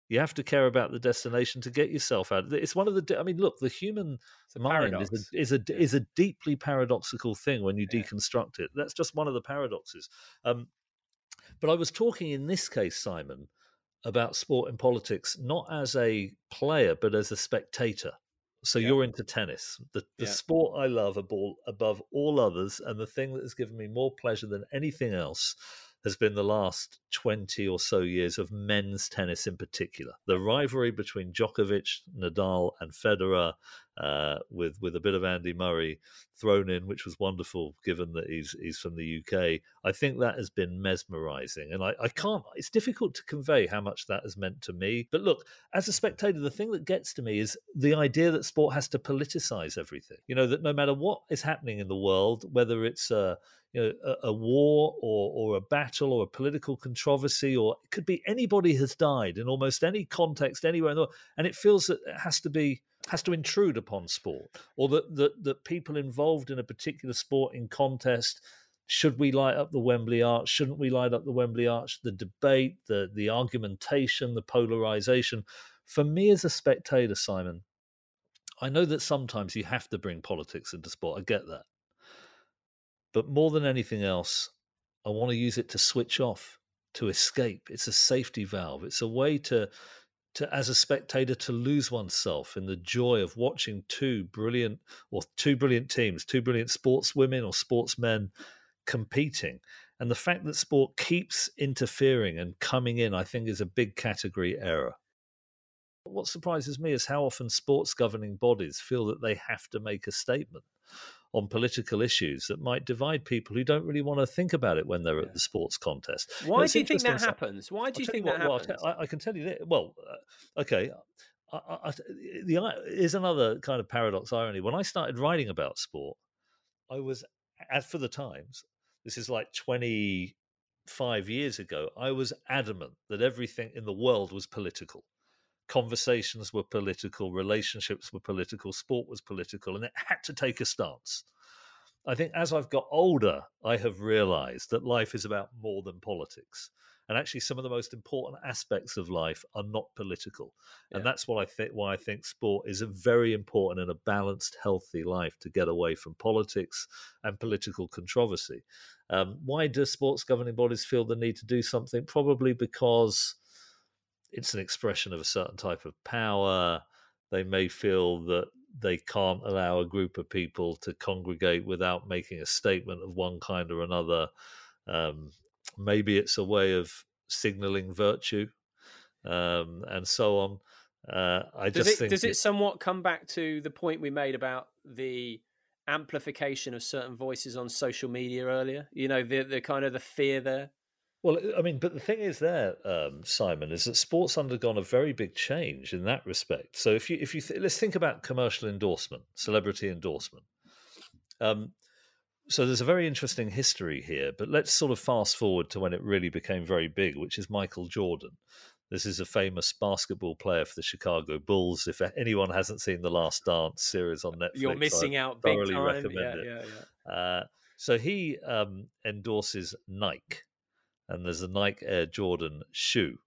you have to care about the destination to get yourself out. It's one of the. I mean, look, the human mind is a, is a is a deeply paradoxical thing when you yeah. deconstruct it. That's just one of the paradoxes. Um, but I was talking in this case, Simon, about sport and politics, not as a player, but as a spectator. So yeah. you're into tennis, the, the yeah. sport I love above, above all others, and the thing that has given me more pleasure than anything else has been the last 20 or so years of men's tennis in particular. The rivalry between Djokovic, Nadal, and Federer, uh, with with a bit of Andy Murray thrown in, which was wonderful given that he's he's from the UK. I think that has been mesmerising, and I, I can't. It's difficult to convey how much that has meant to me. But look, as a spectator, the thing that gets to me is the idea that sport has to politicize everything. You know that no matter what is happening in the world, whether it's uh, you know, a, a, war or, or a battle or a political controversy, or it could be anybody has died in almost any context anywhere in the world, and it feels that it has to be has to intrude upon sport, or that, that that people involved in a particular sporting contest should we light up the Wembley Arch? Shouldn't we light up the Wembley Arch? The debate, the the argumentation, the polarization. For me as a spectator, Simon, I know that sometimes you have to bring politics into sport. I get that. But more than anything else, I want to use it to switch off, to escape. It's a safety valve. It's a way to to as a spectator to lose oneself in the joy of watching two brilliant or two brilliant teams, two brilliant sportswomen or sportsmen competing. And the fact that sport keeps interfering and coming in, I think, is a big category error. What surprises me is how often sports governing bodies feel that they have to make a statement on political issues that might divide people who don't really want to think about it when they're yeah. at the sports contest. Why do you think that happens? Why do you think that happens? Well, I, can tell you that. Well, uh, okay. I, I, the is another kind of paradox irony. When I started writing about sport, I was, as for the Times, this is like 25 years ago, I was adamant that everything in the world was political. Conversations were political, relationships were political, sport was political, and it had to take a stance. I think as I've got older, I have realized that life is about more than politics and actually some of the most important aspects of life are not political yeah. and that's what i think why i think sport is a very important and a balanced healthy life to get away from politics and political controversy um, why do sports governing bodies feel the need to do something probably because it's an expression of a certain type of power they may feel that they can't allow a group of people to congregate without making a statement of one kind or another um, maybe it's a way of signaling virtue um, and so on. Uh, I does just it, does it, it somewhat come back to the point we made about the amplification of certain voices on social media earlier? You know, the the kind of the fear there. Well, I mean, but the thing is, there, um, Simon, is that sports undergone a very big change in that respect. So, if you if you th- let's think about commercial endorsement, celebrity endorsement. Um, so there's a very interesting history here, but let's sort of fast forward to when it really became very big, which is Michael Jordan. This is a famous basketball player for the Chicago Bulls. If anyone hasn't seen the Last Dance series on [LAUGHS] Netflix, you're missing I out. Big thoroughly time. recommend yeah, it. Yeah, yeah. Uh, so he um, endorses Nike, and there's a Nike Air Jordan shoe,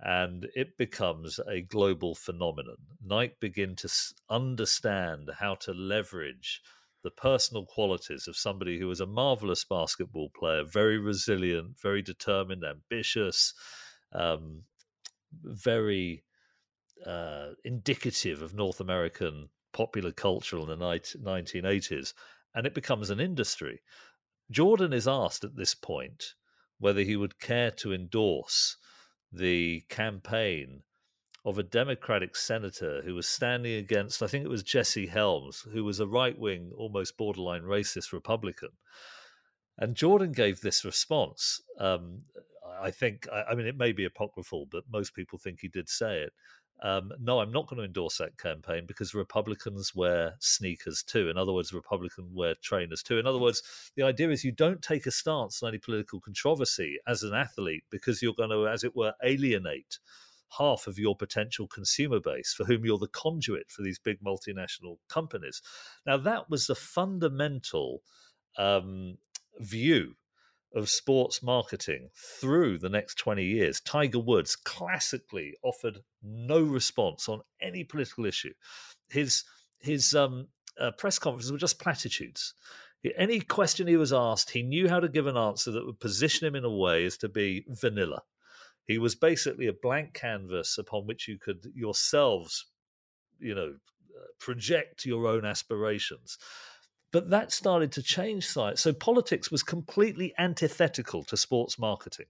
and it becomes a global phenomenon. Nike begin to understand how to leverage the personal qualities of somebody who was a marvelous basketball player, very resilient, very determined, ambitious, um, very uh, indicative of North American popular culture in the 1980s, and it becomes an industry. Jordan is asked at this point whether he would care to endorse the campaign of a Democratic senator who was standing against, I think it was Jesse Helms, who was a right wing, almost borderline racist Republican. And Jordan gave this response. Um, I think, I mean, it may be apocryphal, but most people think he did say it. Um, no, I'm not going to endorse that campaign because Republicans wear sneakers too. In other words, Republicans wear trainers too. In other words, the idea is you don't take a stance on any political controversy as an athlete because you're going to, as it were, alienate half of your potential consumer base for whom you're the conduit for these big multinational companies. Now, that was the fundamental um, view of sports marketing through the next 20 years. Tiger Woods classically offered no response on any political issue. His his um, uh, press conferences were just platitudes. Any question he was asked, he knew how to give an answer that would position him in a way as to be vanilla. He was basically a blank canvas upon which you could yourselves, you know, uh, project your own aspirations. But that started to change science. So politics was completely antithetical to sports marketing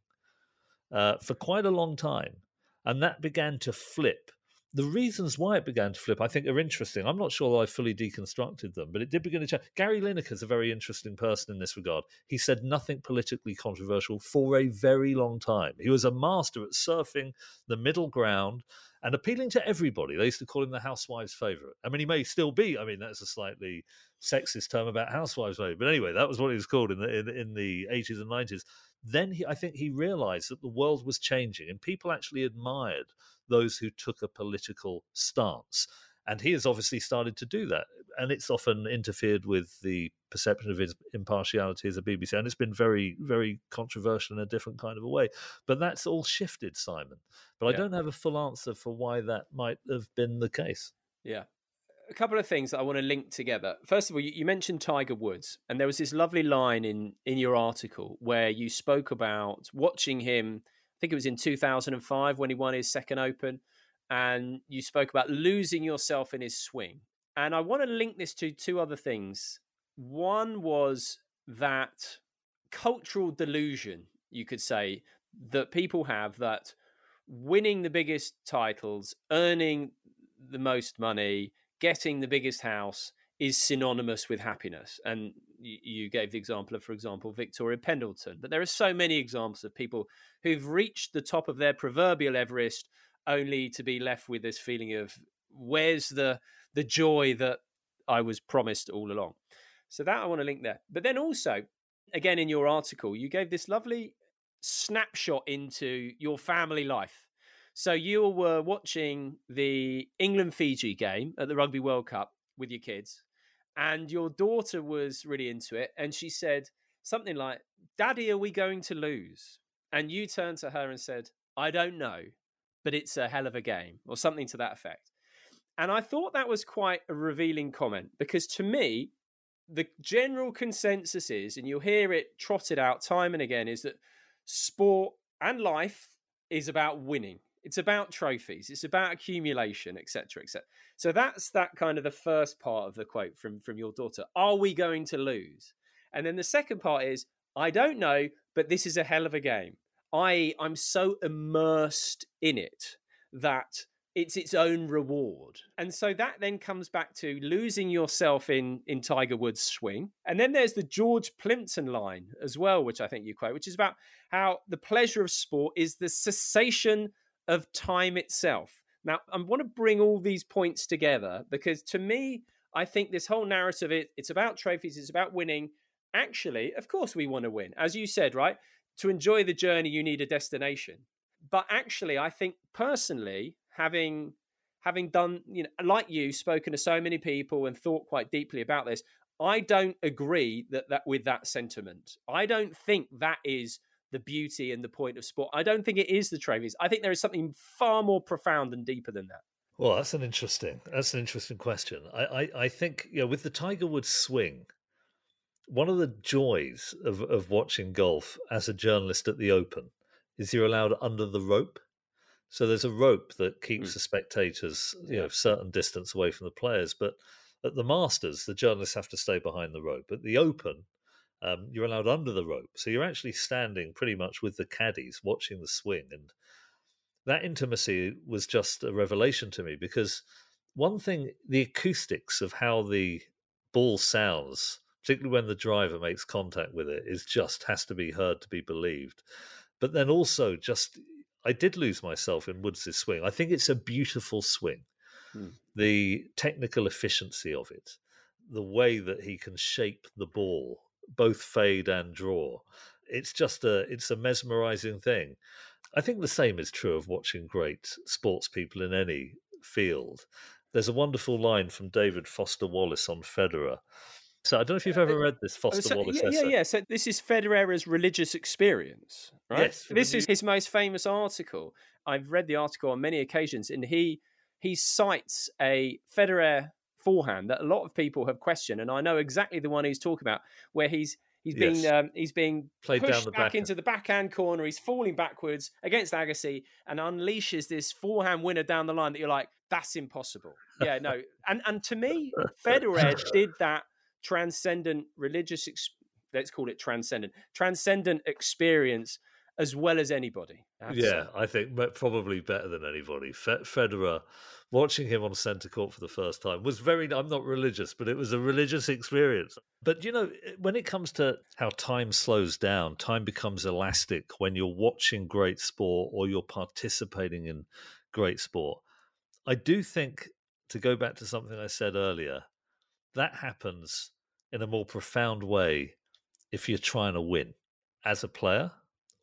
uh, for quite a long time. And that began to flip the reasons why it began to flip, I think, are interesting. I'm not sure I fully deconstructed them, but it did begin to change. Gary Lineker is a very interesting person in this regard. He said nothing politically controversial for a very long time. He was a master at surfing the middle ground and appealing to everybody. They used to call him the housewives' favorite. I mean, he may still be. I mean, that's a slightly sexist term about housewives' favorite, but anyway, that was what he was called in the in, in the 80s and 90s. Then he, I think he realized that the world was changing, and people actually admired those who took a political stance. And he has obviously started to do that. And it's often interfered with the perception of his impartiality as a BBC. And it's been very, very controversial in a different kind of a way. But that's all shifted, Simon. But yeah. I don't have a full answer for why that might have been the case. Yeah. A couple of things that I want to link together. First of all, you, you mentioned Tiger Woods, and there was this lovely line in in your article where you spoke about watching him. I think it was in 2005 when he won his second Open, and you spoke about losing yourself in his swing. And I want to link this to two other things. One was that cultural delusion, you could say, that people have that winning the biggest titles, earning the most money, getting the biggest house is synonymous with happiness. And you gave the example of, for example, Victoria Pendleton. But there are so many examples of people who've reached the top of their proverbial Everest only to be left with this feeling of where's the the joy that I was promised all along. So that I want to link there. But then also, again in your article, you gave this lovely snapshot into your family life. So you were watching the England Fiji game at the Rugby World Cup with your kids, and your daughter was really into it, and she said something like, "Daddy, are we going to lose?" And you turned to her and said, "I don't know, but it's a hell of a game," or something to that effect. And I thought that was quite a revealing comment because to me, the general consensus is, and you'll hear it trotted out time and again, is that sport and life is about winning. It's about trophies. It's about accumulation, etc., etc. So that's that kind of the first part of the quote from from your daughter. Are we going to lose? And then the second part is, I don't know, but this is a hell of a game. I I'm so immersed in it that it's its own reward. And so that then comes back to losing yourself in in Tiger Woods' swing. And then there's the George Plimpton line as well, which I think you quote, which is about how the pleasure of sport is the cessation of time itself. Now, I want to bring all these points together because to me, I think this whole narrative it, it's about trophies, it's about winning. Actually, of course we want to win. As you said, right? To enjoy the journey, you need a destination. But actually, I think personally, having having done, you know, like you, spoken to so many people and thought quite deeply about this, I don't agree that, that with that sentiment. I don't think that is the beauty and the point of sport. I don't think it is the trophies. I think there is something far more profound and deeper than that. Well, that's an interesting that's an interesting question. I, I, I think you know with the Tiger Woods swing, one of the joys of, of watching golf as a journalist at the Open is you're allowed under the rope. So there's a rope that keeps mm. the spectators, you know, a certain distance away from the players. But at the Masters, the journalists have to stay behind the rope. At the Open, um, you're allowed under the rope. So you're actually standing pretty much with the caddies watching the swing. And that intimacy was just a revelation to me because one thing, the acoustics of how the ball sounds, particularly when the driver makes contact with it, is just has to be heard to be believed. But then also just I did lose myself in Woods' swing. I think it's a beautiful swing. Hmm. The technical efficiency of it, the way that he can shape the ball, both fade and draw. It's just a it's a mesmerizing thing. I think the same is true of watching great sports people in any field. There's a wonderful line from David Foster Wallace on Federer so I don't know if you've uh, ever read this oh, Foster so, Wallace yeah, essay. Yeah, yeah. So this is Federer's religious experience, right? Yes. This is his most famous article. I've read the article on many occasions, and he he cites a Federer forehand that a lot of people have questioned, and I know exactly the one he's talking about, where he's He's yes. being um, he's being Played pushed down the back into the backhand corner. He's falling backwards against Agassi and unleashes this forehand winner down the line that you're like, that's impossible. Yeah, no. and and to me, Federer did that transcendent religious let's call it transcendent transcendent experience as well as anybody I yeah i think probably better than anybody. Federer watching him on center court for the first time was very i'm not religious but it was a religious experience. But you know eh, when it comes to how time slows down time becomes elastic when you're watching great sport or you're participating in great sport i do think to go back to something i said earlier that happens in a more profound way if you're trying to win as a player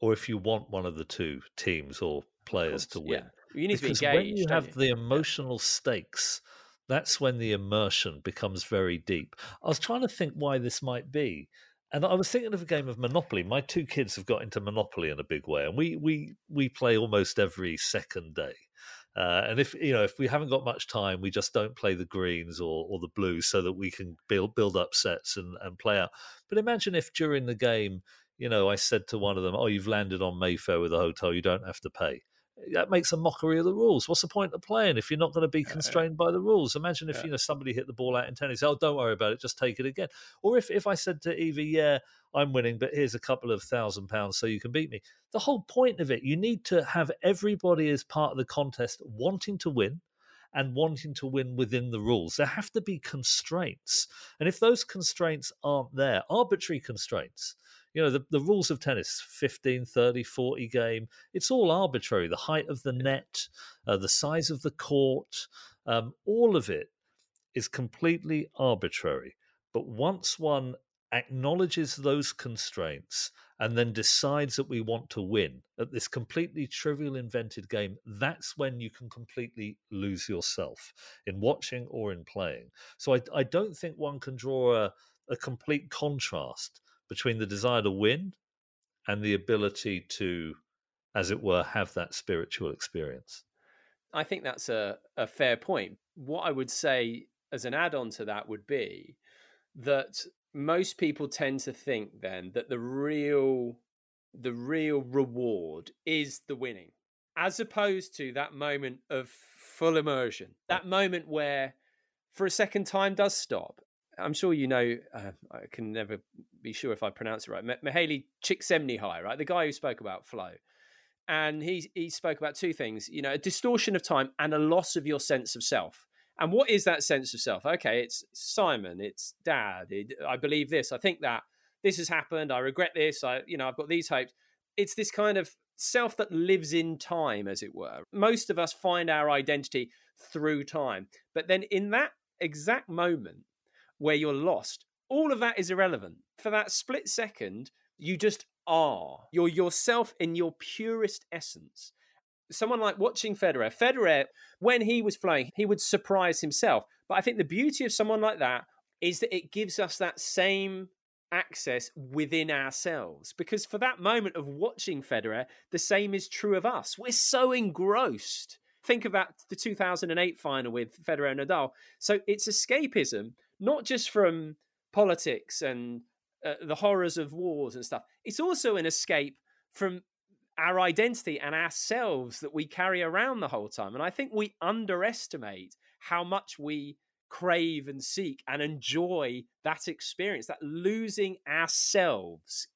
or if you want one of the two teams or players to win. Yeah. You need because to be engaged, when you have you? the emotional yeah. stakes that's when the immersion becomes very deep. I was trying to think why this might be. And I was thinking of a game of Monopoly. My two kids have got into Monopoly in a big way, and we we we play almost every second day. Uh, and if you know if we haven't got much time, we just don't play the greens or, or the blues so that we can build build up sets and, and play out. But imagine if during the game, you know, I said to one of them, "Oh, you've landed on Mayfair with a hotel, you don't have to pay." that makes a mockery of the rules. What's the point of playing if you're not going to be constrained by the rules? Imagine if yeah. you know somebody hit the ball out in tennis. Oh, don't worry about it. Just take it again. Or if if I said to Evie, yeah, I'm winning, but here's a couple of thousand pounds so you can beat me. The whole point of it, you need to have everybody as part of the contest wanting to win and wanting to win within the rules. There have to be constraints. And if those constraints aren't there, arbitrary constraints, you know the, the rules of tennis 15 30 40 game it's all arbitrary. The height of the net uh, the size of the court um, all of it is completely arbitrary. But once one acknowledges those constraints and then decides that we want to win at this completely trivial invented game, that's when you can completely lose yourself in watching or in playing. So I, I don't think one can draw a, a complete contrast between the desire to win and the ability to, as it were, have that spiritual experience. I think that's a, a fair point. What I would say as an add on to that would be that most people tend to think then that the real the real reward is the winning as opposed to that moment of full immersion that moment where for a second time does stop I'm sure you know. Uh, I can never be sure if I pronounce it right. Mihaly Csikszentmihalyi, right? The guy who spoke about flow, and he he spoke about two things. You know, a distortion of time and a loss of your sense of self. And what is that sense of self? Okay, it's Simon, it's Dad. It, I believe this. I think that this has happened. I regret this. I, you know, I've got these hopes. It's this kind of self that lives in time, as it were. Most of us find our identity through time, but then in that exact moment where you're lost, all of that is irrelevant. For that split second, you just are. You're yourself in your purest essence. Someone like watching Federer, Federer, when he was flying, he would surprise himself. But I think the beauty of someone like that is that it gives us that same access within ourselves. Because for that moment of watching Federer, the same is true of us. We're so engrossed. Think about the 2008 final with Federer and Nadal. So it's escapism, not just from politics and uh, the horrors of wars and stuff. It's also an escape from our identity and ourselves that we carry around the whole time. And I think we underestimate how much we crave and seek and enjoy that experience, that losing ourselves.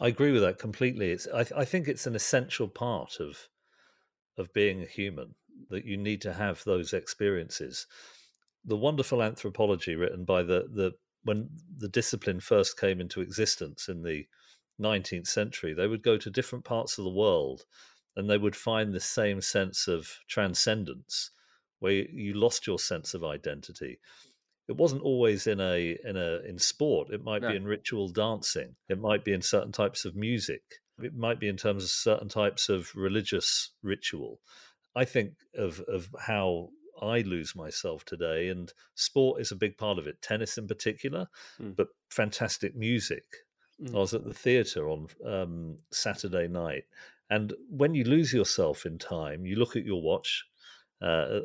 I agree with that completely. It's I, I think it's an essential part of of being a human that you need to have those experiences the wonderful anthropology written by the the when the discipline first came into existence in the 19th century, they would go to different parts of the world and they would find the same sense of transcendence where you lost your sense of identity. It wasn't always in a in a in sport. It might no. be in ritual dancing. It might be in certain types of music. It might be in terms of certain types of religious ritual. I think of of how I lose myself today. And sport is a big part of it, tennis in particular, mm. but fantastic music. Mm. I was at the theatre on um, Saturday night. And when you lose yourself in time, you look at your watch uh,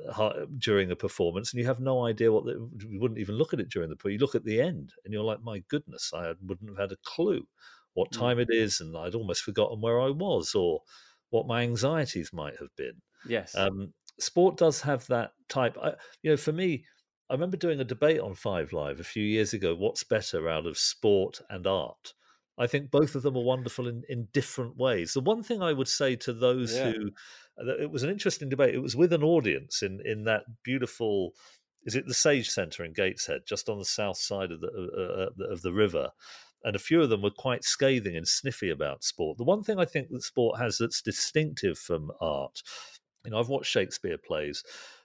during a performance and you have no idea what the, you wouldn't even look at it during the performance. you look at the end and you're like my goodness i wouldn't have had a clue what mm. time mm. it is and i'd almost forgotten where i was or what my anxieties might have been yes um, sport does have that type. I, you know, for me, I remember doing a debate on Five Live a few years ago. What's better out of sport and art? I think both of them are wonderful in, in different ways. The one thing I would say to those yeah. who, it was an interesting debate. It was with an audience in in that beautiful, is it the Sage Centre in Gateshead, just on the south side of the uh, uh of the river, and a few of them were quite scathing and sniffy about sport. The one thing I think that sport has that's distinctive from art you know, I've watched Shakespeare plays,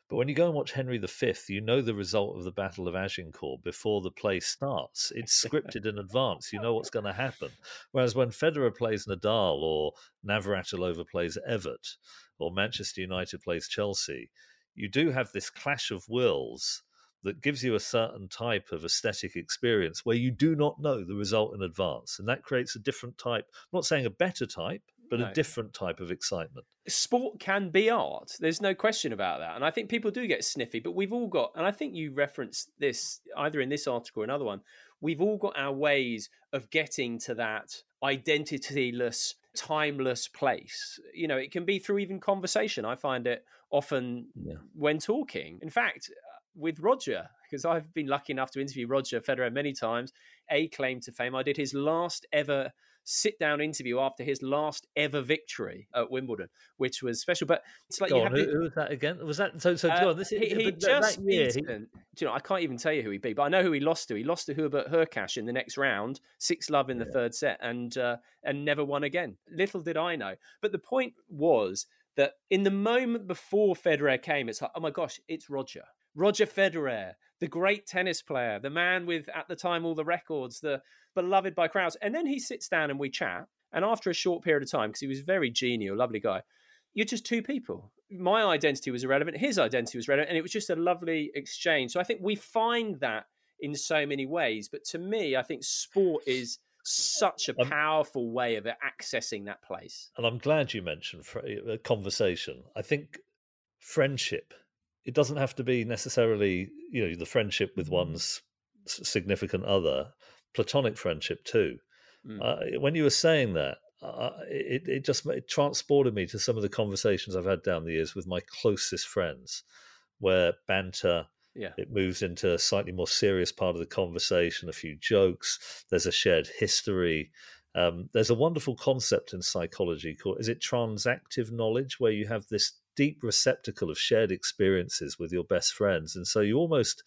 but when you go and watch Henry V, you know the result of the Battle of Agincourt before the play starts. It's scripted in advance. You know what's going to happen. Whereas when Federer plays Nadal or Navratilova plays Evert or Manchester United plays Chelsea, you do have this clash of wills that gives you a certain type of aesthetic experience where you do not know the result in advance. And that creates a different type, I'm not saying a better type, but no. a different type of excitement. Sport can be art. There's no question about that. And I think people do get sniffy, but we've all got, and I think you referenced this either in this article or another one, we've all got our ways of getting to that identityless, timeless place. You know, it can be through even conversation. I find it often yeah. when talking. In fact, with Roger, because I've been lucky enough to interview Roger Federer many times, a claim to fame. I did his last ever sit down interview after his last ever victory at Wimbledon, which was special. But it's like on, who, who, was that again? Was that so? So uh, this is, he, he just year, he... you know, I can't even tell you who he beat, but I know who he lost to. He lost to Hubert Hurkacz in the next round, six love in the yeah. third set, and uh, and never won again. Little did I know. But the point was that in the moment before Federer came, it's like, oh my gosh, it's Roger. Roger Federer, the great tennis player, the man with, at the time, all the records, the beloved by crowds. And then he sits down and we chat. And after a short period of time, because he was very genial, lovely guy, you're just two people. My identity was irrelevant, his identity was relevant, and it was just a lovely exchange. So I think we find that in so many ways. But to me, I think sport is such a powerful way of accessing that place. And I'm glad you mentioned uh, conversation. I think friendship it doesn't have to be necessarily you know the friendship with mm-hmm. one's significant other platonic friendship too mm. uh, when you were saying that uh, it, it just it transported me to some of the conversations i've had down the years with my closest friends where banter yeah. it moves into a slightly more serious part of the conversation a few jokes there's a shared history um, there's a wonderful concept in psychology called is it transactive knowledge where you have this deep receptacle of shared experiences with your best friends and so you almost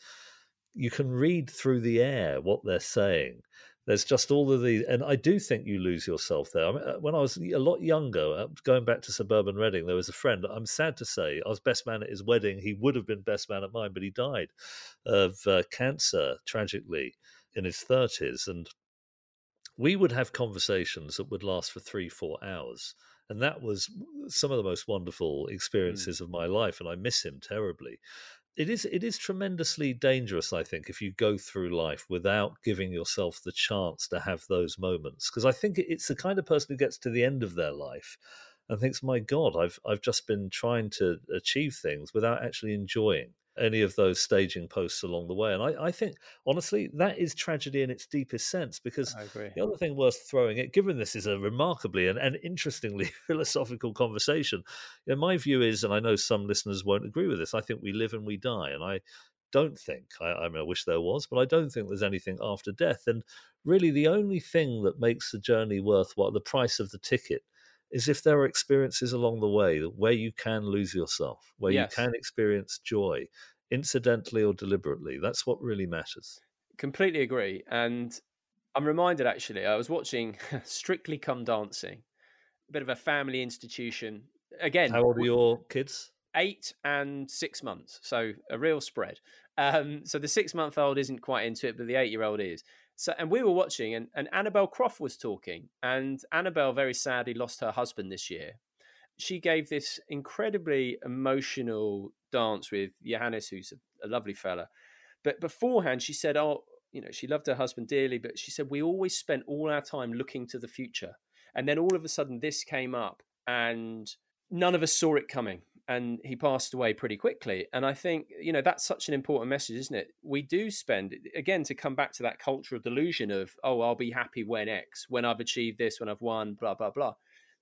you can read through the air what they're saying. There's just all of these and i do think you lose yourself there. I mean, uh, when i was a lot younger uh, going back to suburban reading there was a friend i'm sad to say i was best man at his wedding he would have been best man at mine but he died of uh, cancer tragically in his 30s and we would have conversations that would last for three four hours and that was some of the most wonderful mm. experiences mm. of my life and i miss him terribly it is it is tremendously dangerous i think if you go through life without giving yourself the chance to have those moments because i think it's the kind of person who gets to the end of their life and thinks my god i've i've just been trying to achieve things without actually enjoying any of those staging posts along the way. And I, I, think, honestly, that is tragedy in its deepest sense because the other thing worth throwing it, given this is a remarkably and, and interestingly [LAUGHS] philosophical conversation, you know, my view is, and I know some listeners won't agree with this, I think we live and we die. And I don't think, I, I mean, I wish there was, but I don't think there's anything after death. And really, the only thing that makes the journey worthwhile, the price of the ticket, is if there are experiences along the way where you can lose yourself, where yes. you can experience joy, incidentally or deliberately. That's what really matters. Completely agree. And I'm reminded actually, I was watching [LAUGHS] Strictly Come Dancing, a bit of a family institution. Again, how old are your kids? Eight and six months. So a real spread. Um, so the six month old isn't quite into it, but the eight year old is. So, and we were watching, and, and Annabel Croft was talking, and Annabel very sadly lost her husband this year. She gave this incredibly emotional dance with Johannes, who's a, a lovely fella. But beforehand, she said, "Oh, you know, she loved her husband dearly, but she said we always spent all our time looking to the future, and then all of a sudden this came up, and none of us saw it coming." and he passed away pretty quickly. And I think, you know, that's such an important message, isn't it? We do spend, again, to come back to that cultural delusion of, oh, I'll be happy when X, when I've achieved this, when I've won, blah, blah, blah.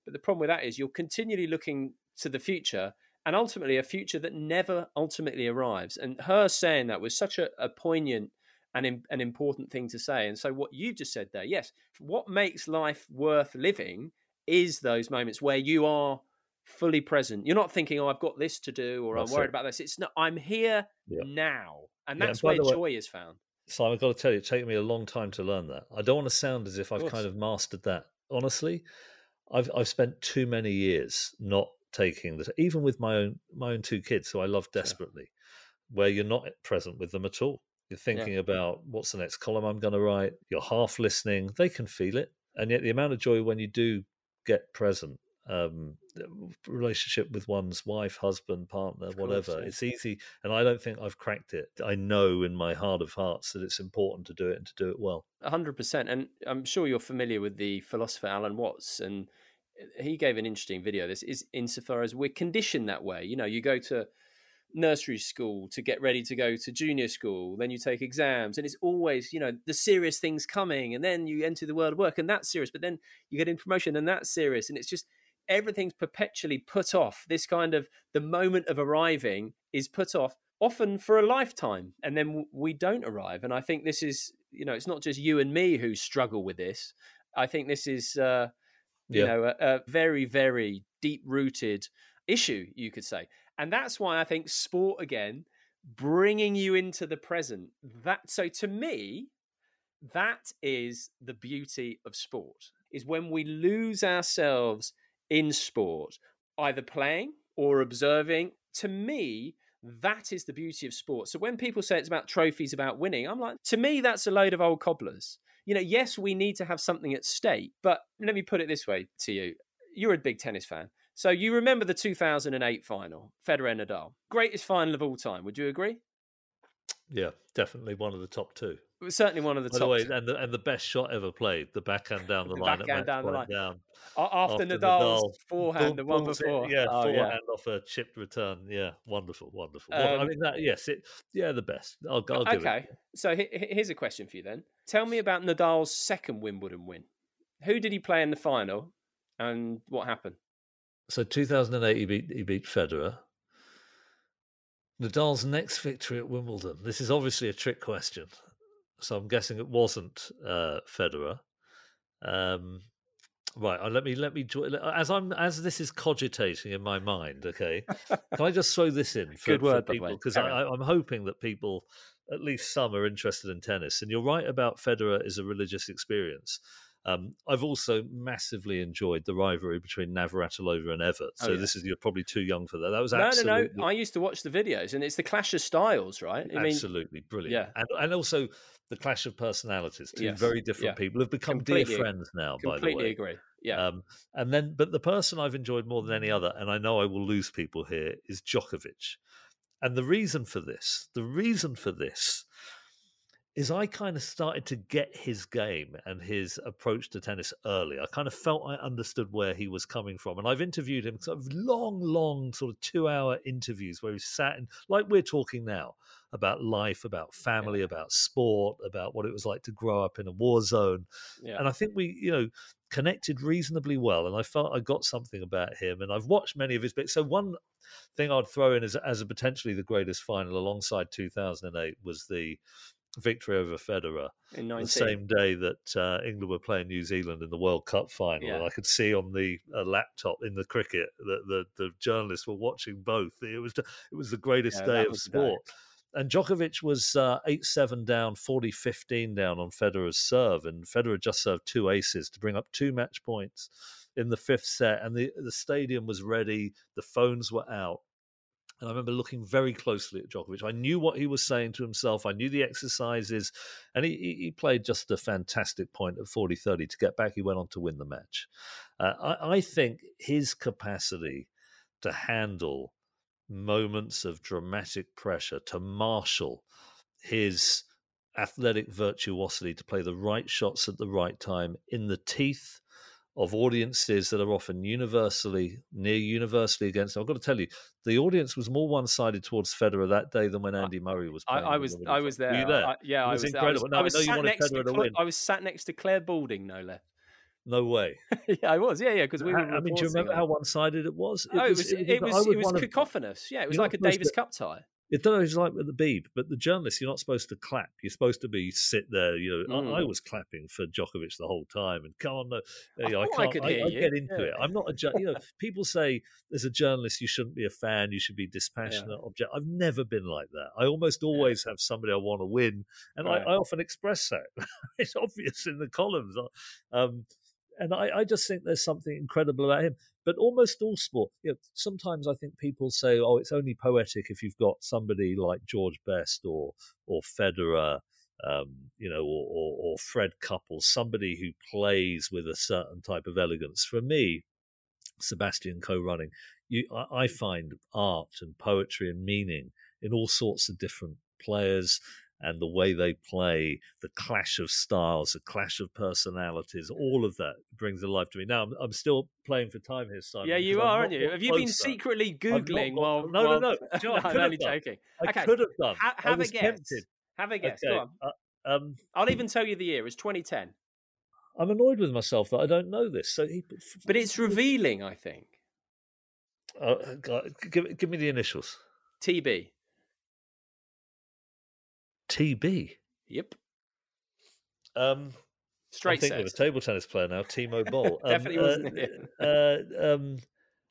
But the problem with that is you're continually looking to the future and ultimately a future that never ultimately arrives. And her saying that was such a, a poignant and an important thing to say. And so, what you've just said there, yes, what makes life worth living is those moments where you are fully present. You're not thinking, "Oh, I've got this to do," or that's "I'm worried it. about this." It's not. I'm here yeah. now, and that's yeah, and where joy is found. So I've got to tell you, it's taken me a long time to learn that. I don't want to sound as if I've kind of mastered that. Honestly, I've I've spent too many years not taking the even with my own my own two kids who I love desperately, sure. where you're not present with them at all. You're thinking yeah. about what's the next column I'm going to write. You're half listening. They can feel it, and yet the amount of joy when you do get present um, relationship with one's wife, husband, partner, whatever. It's easy, and I don't think I've cracked it. I know in my heart of hearts that it's important to do it and to do it well. hundred percent, and I'm sure you're familiar with the philosopher Alan Watts, and he gave an interesting video. This is insofar as we're conditioned that way. You know, you go to nursery school to get ready to go to junior school then you take exams and it's always you know the serious things coming and then you enter the world of work and that's serious but then you get in promotion and that's serious and it's just everything's perpetually put off. This kind of the moment of arriving is put off often for a lifetime and then we don't arrive and i think this is you know it's not just you and me who struggle with this i think this is uh you yeah. know a, a very very deep rooted issue you could say and that's why i think sport again bringing you into the present that so to me that is the beauty of sport is when we lose ourselves in sport, either playing or observing. To me, that is the beauty of sport. So when people say it's about trophies, about winning, I'm like, to me, that's a load of old cobblers. You know, yes, we need to have something at stake, but let me put it this way to you. You're a big tennis fan. So you remember the 2008 final, Federer Nadal. Greatest final of all time. Would you agree? Yeah, definitely one of the top two. It was certainly one of the By top. The way, and the and the best shot ever played, the backhand down the, the line, backhand down the line, down after, after Nadal's Nadal, forehand, the one before, it, yeah, oh, forehand yeah. off a chipped return, yeah, wonderful, wonderful. Um, well, I mean, that, yes, it, yeah, the best. I'll, I'll give okay. It. So here's a question for you then. Tell me about Nadal's second Wimbledon win. Who did he play in the final, and what happened? So 2008, he beat he beat Federer. Nadal's next victory at Wimbledon. This is obviously a trick question so I'm guessing it wasn't uh, Federer. Um, right, uh, let me let me as I'm as this is cogitating in my mind. Okay, can I just throw this in [LAUGHS] for, Good word, for people because I'm hoping that people, at least some, are interested in tennis. And you're right about Federer is a religious experience. Um, I've also massively enjoyed the rivalry between Navratilova and Evert. Oh, so oh, yeah. this is you're probably too young for that. That was no, no, no. I used to watch the videos, and it's the clash of styles, right? I absolutely mean, brilliant. Yeah, and, and also the clash of personalities. Two yes. very different yeah. people have become completely, dear friends now. Completely by the way, Completely agree. Yeah. Um, and then, but the person I've enjoyed more than any other, and I know I will lose people here, is Djokovic. And the reason for this, the reason for this is I kind of started to get his game and his approach to tennis early. I kind of felt I understood where he was coming from. And I've interviewed him sort of long, long, sort of two hour interviews where he sat in, like we're talking now, about life, about family, yeah. about sport, about what it was like to grow up in a war zone. Yeah. And I think we, you know, connected reasonably well. And I felt I got something about him. And I've watched many of his bits. So one thing I'd throw in as, as a potentially the greatest final alongside 2008 was the victory over Federer the same day that uh, England were playing New Zealand in the World Cup final. Yeah. And I could see on the uh, laptop in the cricket that the, the journalists were watching both. It was it was the greatest yeah, day of sport. And Djokovic was uh, 8 7 down, 40 15 down on Federer's serve. And Federer just served two aces to bring up two match points in the fifth set. And the, the stadium was ready, the phones were out. And I remember looking very closely at Djokovic. I knew what he was saying to himself. I knew the exercises. And he, he played just a fantastic point at 40 30 to get back. He went on to win the match. Uh, I, I think his capacity to handle moments of dramatic pressure, to marshal his athletic virtuosity, to play the right shots at the right time in the teeth of audiences that are often universally near universally against. I've got to tell you, the audience was more one-sided towards Federer that day than when Andy Murray was. I, I, was, I was there. Were you there? I, yeah, was, was incredible. I was, no, I, was sat next to, Clare, I was sat next to Clare Balding, no less. No way. [LAUGHS] yeah, I was. Yeah, yeah. Because we were. I mean, do you remember how one-sided it was? It oh, was, it was. It was, it was, cacophonous. Yeah, it was like a Davis Cup tie. It don't know like with the Beeb, but the journalists, you're not supposed to clap. You're supposed to be sit there. You know, mm. I, I, was clapping for Djokovic the whole time, and come on, you know, I, I, can't. I, I get into yeah. it. I'm not a. Ju- you know, people say as a journalist you shouldn't be a fan. You should be dispassionate. Yeah. Object. I've never been like that. I almost always yeah. have somebody I want to win, and right. I, often express that. [LAUGHS] it's obvious in the columns. Um, and I, I, just think there's something incredible about him. But almost all sport, you know, sometimes I think people say, "Oh, it's only poetic if you've got somebody like George Best or or Federer, um, you know, or, or, or Fred Couples, somebody who plays with a certain type of elegance." For me, Sebastian Coe running. You, I, I find art and poetry and meaning in all sorts of different players and the way they play, the clash of styles, the clash of personalities, all of that brings a life to me. Now, I'm, I'm still playing for time here, Simon. Yeah, you are, aren't you? Have you been secretly Googling while. No, while... no, [LAUGHS] no. no, I'm only joking. I okay. could have done. Ha- have a guess. Tempted. Have a guess. Okay. Go on. Uh, um, I'll even tell you the year. It's 2010. I'm annoyed with myself that I don't know this. So, he, But it's revealing, I think. Uh, God, give, give me the initials. TB. TB. Yep. Um, Straight I think set. of a table tennis player now, Timo Boll. [LAUGHS] Um, Definitely wasn't uh, uh, um,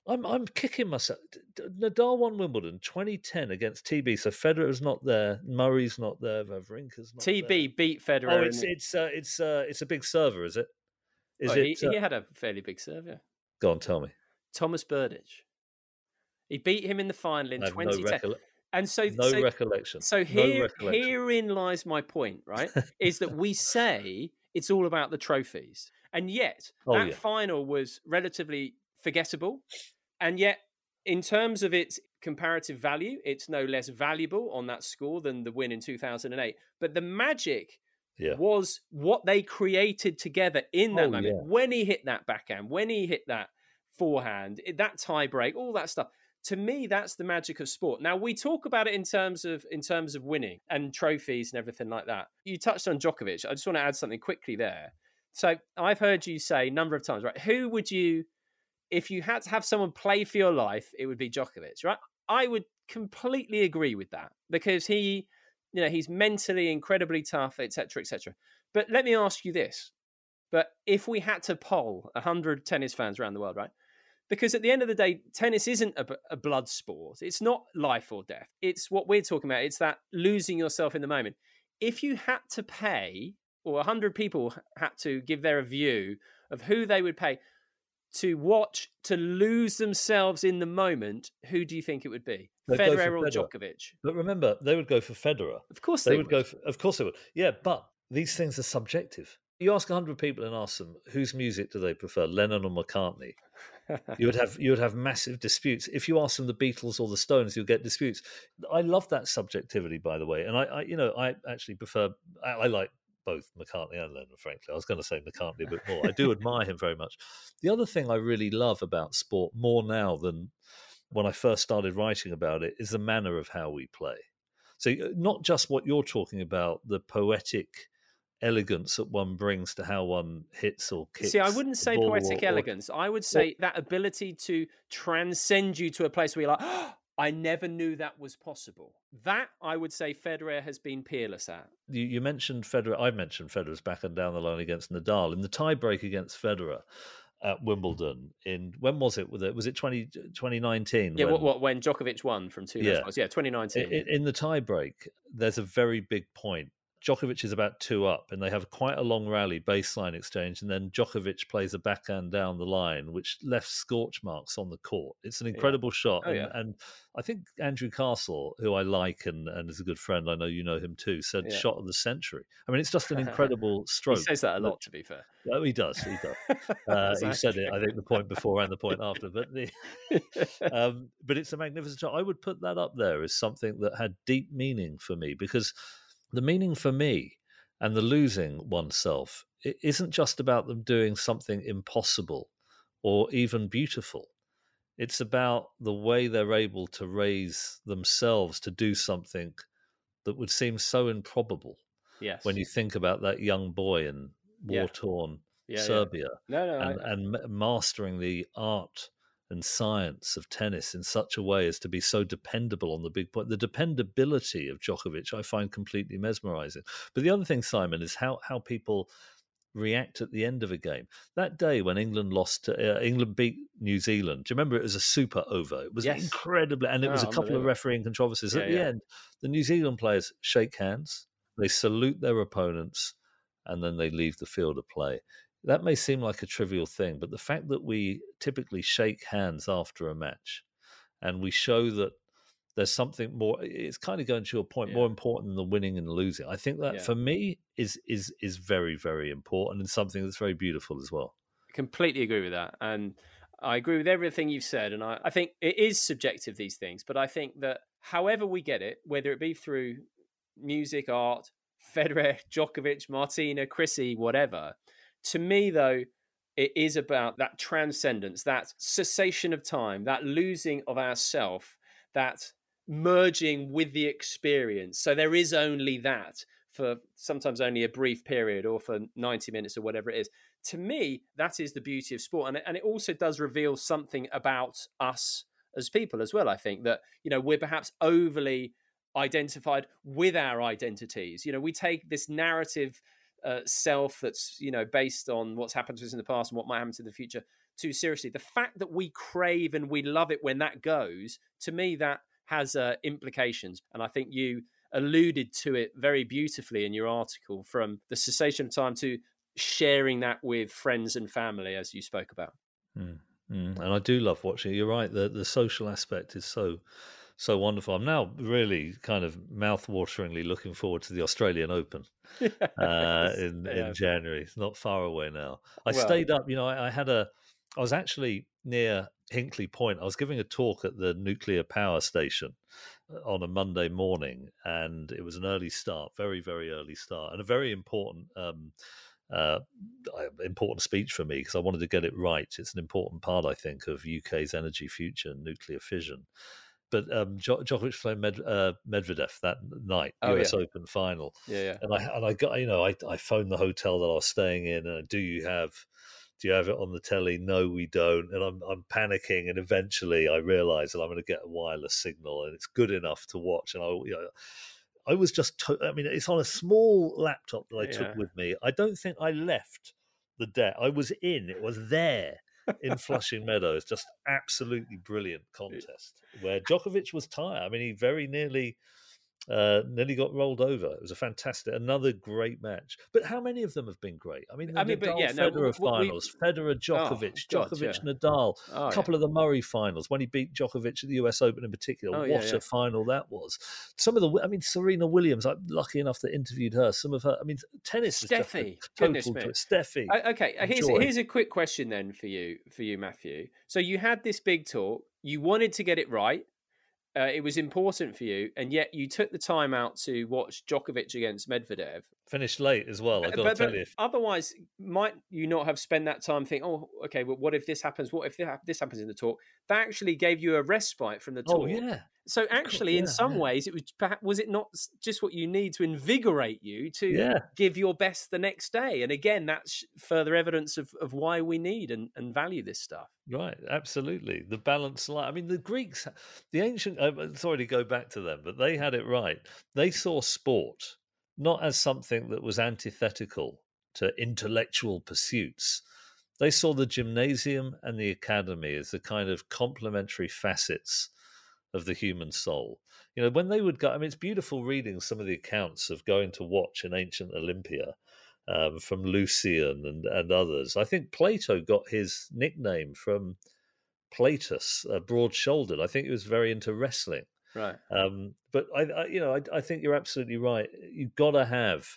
I'm I'm kicking myself. Nadal won Wimbledon 2010 against TB, so Federer Federer's not there, Murray's not there, Wawrinka's not TB there. beat Federer. Oh, it's it's uh, it's uh, it's a big server, is it? Is well, it? he, uh, he had a fairly big serve, yeah. Go on, tell me. Tomas Berdych. He beat him in the final in I have no, 2010. And so, no so, recollection. so no here, recollection. herein lies my point, right? is that we say it's all about the trophies. And yet, Oh, that yeah. final was relatively forgettable. And yet, in terms of its comparative value, it's no less valuable on that score than the win in 2008. But the magic yeah. was what they created together in that Oh, moment. yeah. When he hit that backhand, when he hit that forehand, that tie break, all that stuff. To me, that's the magic of sport. Now we talk about it in terms of in terms of winning and trophies and everything like that. You touched on Djokovic. I just want to add something quickly there. So I've heard you say a number of times, right? Who would you, if you had to have someone play for your life, it would be Djokovic, right? I would completely agree with that because he, you know, he's mentally incredibly tough, etc., etc. But let me ask you this: but if we had to poll hundred tennis fans around the world, right? Because at the end of the day, tennis isn't a blood sport. It's not life or death. It's what we're talking about. It's that losing yourself in the moment. If you had to pay, or 100 people had to give their view of who they would pay to watch, to lose themselves in the moment, who do you think it would be? They'd Federer or Federer. Djokovic? But remember, they would go for Federer. Of course They, they, would, go. For, of course they would. Yeah, but these things are subjective. You ask hundred people and ask them whose music do they prefer, Lennon or McCartney. You would have you would have massive disputes. If you ask them the Beatles or the Stones, you'll get disputes. I love that subjectivity, by the way, and I, I you know, I actually prefer. I, I like both McCartney and Lennon. Frankly, I was going to say McCartney a bit more. I do [LAUGHS] admire him very much. The other thing I really love about sport more now than when I first started writing about it is the manner of how we play. So uh, not just what you're talking about, the poetic elegance that one brings to how one hits or kicks. See, I wouldn't say poetic or- or- elegance. I would say that ability to transcend you to a place where you're like, "Oh, I never knew that was possible. That I would say Federer has been peerless at. you, you mentioned Federer. I've mentioned Federer's back and down the line against Nadal in the tiebreak against Federer at Wimbledon. In when was it? Was it was it 20, 2019? Yeah, when- what, what when Djokovic won from two Yeah. yeah. yeah, 2019. In, in the tiebreak, there's a very big point. Djokovic is about two up, and they have quite a long rally baseline exchange, and then Djokovic plays a backhand down the line, which left scorch marks on the court. It's an incredible shot, Oh, and, yeah. and I think Andrew Castle, who I like and, and is a good friend, I know you know him too, said Yeah. shot of the century. I mean, it's just an incredible [LAUGHS] stroke. he says that a lot, to be fair. Oh, he does. He does. [LAUGHS] Uh, he said it. I think the point before and the point after, but the, [LAUGHS] um, but it's a magnificent shot. I would put that up there as something that had deep meaning for me because the meaning for me and the losing oneself it isn't just about them doing something impossible or even beautiful. It's about the way they're able to raise themselves to do something that would seem so improbable yes. when you think about that young boy in war torn Yeah, yeah. Serbia No, no, and, I, and mastering the art and science of tennis in such a way as to be so dependable on the big point. The dependability of Djokovic, I find completely mesmerizing. But the other thing, Simon, is how how people react at the end of a game. That day when England lost, to, uh, England beat New Zealand. Do you remember it was a super over? It was Yes. incredibly, and it was a Oh, couple of refereeing controversies. Yeah, at the yeah. end, the New Zealand players shake hands, they salute their opponents, and then they leave the field of play. That may seem like a trivial thing, but the fact that we typically shake hands after a match and we show that there's something more it's kind of going to your point more important than the winning and losing i think that Yeah. for me is is is very very important and something that's very beautiful as well I completely agree with that. And I agree with everything you've said. And I, I think it is subjective, these things. But I think that however we get it, whether it be through music, art, [LAUGHS] Federer, Djokovic, Martina, Chrissy, whatever, to me, though, it is about that transcendence, that cessation of time, that losing of ourself, that merging with the experience. So there is only that for sometimes only a brief period or for 90 minutes or whatever it is. To me, that is the beauty of sport. And, and it also does reveal something about us as people as well. I think that, you know, we're perhaps overly identified with our identities. You know, we take this narrative uh, self that's you know based on what's happened to us in the past and what might happen to the future too seriously. The fact that we crave and we love it when that goes, to me, that has uh, implications. And I think you alluded to it very beautifully in your article from the cessation of time to sharing that with friends and family, as you spoke about. Mm, mm. And I do love watching. You're right. The the social aspect is so so wonderful. I'm now really kind of mouth-wateringly looking forward to the Australian Open [LAUGHS] yes, uh, in yeah. in January. It's not far away now. I well, stayed up. You know, I, I, had a. I was actually near Hinkley Point. I was giving a talk at the nuclear power station uh, on a Monday morning, and it was an early start, very very early start, and a very important. Um, uh, important speech for me because I wanted to get it right. It's an important part, I think, of UK's energy future and nuclear fission but um, Djokovic played Med, uh, Medvedev that night, oh, US yeah. Open final. Yeah, yeah. And I and I got you know I I phoned the hotel that I was staying in, and do you have do you have it on the telly? No, we don't. And I'm I'm panicking, and eventually I realise that I'm going to get a wireless signal, and it's good enough to watch. And I you know. I was just, to- I mean, it's on a small laptop that I yeah. took with me. I don't think I left the deck. I was in, it was there in Flushing Meadows. Just absolutely brilliant contest where Djokovic was tired. I mean, he very nearly uh, nearly got rolled over. It was a fantastic, another great match. But how many of them have been great? I mean, I mean, Nadal yeah, Federer no, finals, we, Federer, Djokovic, oh, Djokovic, God, yeah. Nadal, oh, a couple yeah. of the Murray finals when he beat Djokovic at the U.S. Open in particular. Oh, what a final that was! Some of the, I mean, Serena Williams. I'm lucky enough to interviewed her. Some of her, I mean, tennis. Steffi, total Steffi. Okay, here's here's a quick question then for you, for you, Matthew. So you had this big talk. You wanted to get it right uh, it was important for you, and yet you took the time out to watch Djokovic against Medvedev. Finished late as well. I got to tell you. Otherwise, might you not have spent that time thinking, "Oh, okay, well, what if this happens? What if this happens in the talk?" That actually gave you a respite from the talk. Oh yeah, so actually, yeah, in some yeah. ways, it was perhaps was it not just what you need to invigorate you to yeah. give your best the next day? And again, that's further evidence of, of why we need and, and value this stuff. Right, absolutely. The balance line. I mean, the Greeks, the ancient. Uh, sorry to go back to them, but they had it right. They saw sport not as something that was antithetical to intellectual pursuits. They saw the gymnasium and the academy as the kind of complementary facets of the human soul. You know, when they would go, I mean, it's beautiful reading some of the accounts of going to watch an ancient Olympia um, from Lucian and, and others. I think Plato got his nickname from platys, uh, broad shouldered. I think he was very into wrestling. Right. Um, but I, I, you know, I, I think you're absolutely right. You've got to have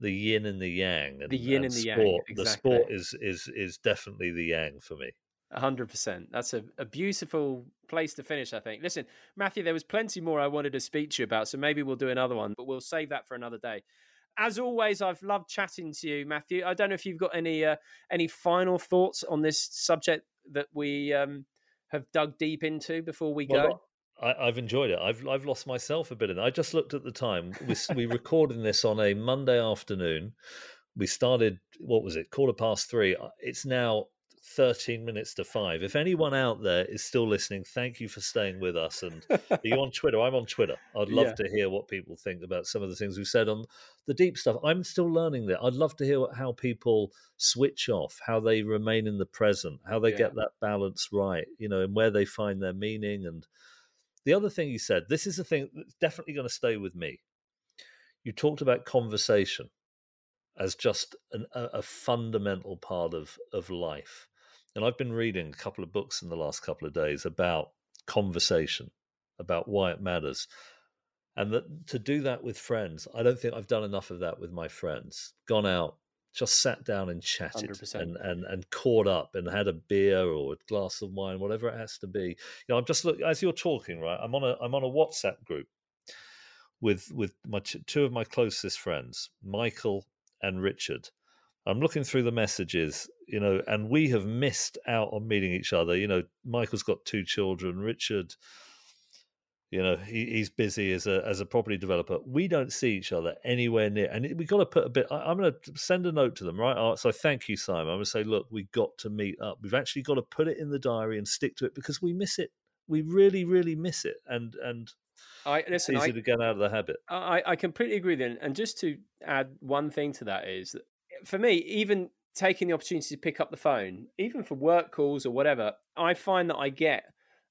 the yin and the yang. And, the yin and, and the sport. yang. Exactly. The sport is is is definitely the yang for me hundred percent. That's a, a beautiful place to finish, I think. Listen, Matthew, there was plenty more I wanted to speak to you about, so maybe we'll do another one, but we'll save that for another day. As always, I've loved chatting to you, Matthew. I don't know if you've got any uh, any final thoughts on this subject that we um, have dug deep into before we well, go. I, have enjoyed it. I've I've lost myself a bit in it. I just looked at the time. We we recording this on a Monday afternoon. We started. What was it? Quarter past three. Uh, it's now 13 minutes to five. If anyone out there is still listening, thank you for staying with us. And [LAUGHS] are you on Twitter? I'm on Twitter. I'd love yeah. to hear what people think about some of the things we've said on the deep stuff. I'm still learning that. I'd love to hear how people switch off, how they remain in the present, how they yeah. get that balance right, you know, and where they find their meaning. And the other thing you said, this is a thing that's definitely going to stay with me. You talked about conversation as just an, a, a, fundamental part of, of life. And I've been reading a couple of books in the last couple of days about conversation, about why it matters. And that to do that with friends, I don't think I've done enough of that with my friends. Gone out just sat down and chatted and, and and caught up and had a beer or a glass of wine, whatever it has to be. You know, I'm just look as you're talking, right? I'm on a I'm on a WhatsApp group with with my two of my closest friends, Michael and Richard. I'm looking through the messages, you know, and we have missed out on meeting each other. You know, Michael's got two children, Richard you know, he, he's busy as a as a property developer. We don't see each other anywhere near, and we have got to put a bit. I, am going to send a note to them, right? So thank you, Simon. I'm going to say, look, we got to meet up. We've actually got to put it in the diary and stick to it because we miss it. We really, really miss it, and and I listen. It's easy I, to get out of the habit. I I completely agree. Then, and just to add one thing to that is, that eh, for me, even taking the opportunity to pick up the phone, even for work calls or whatever, I find that I get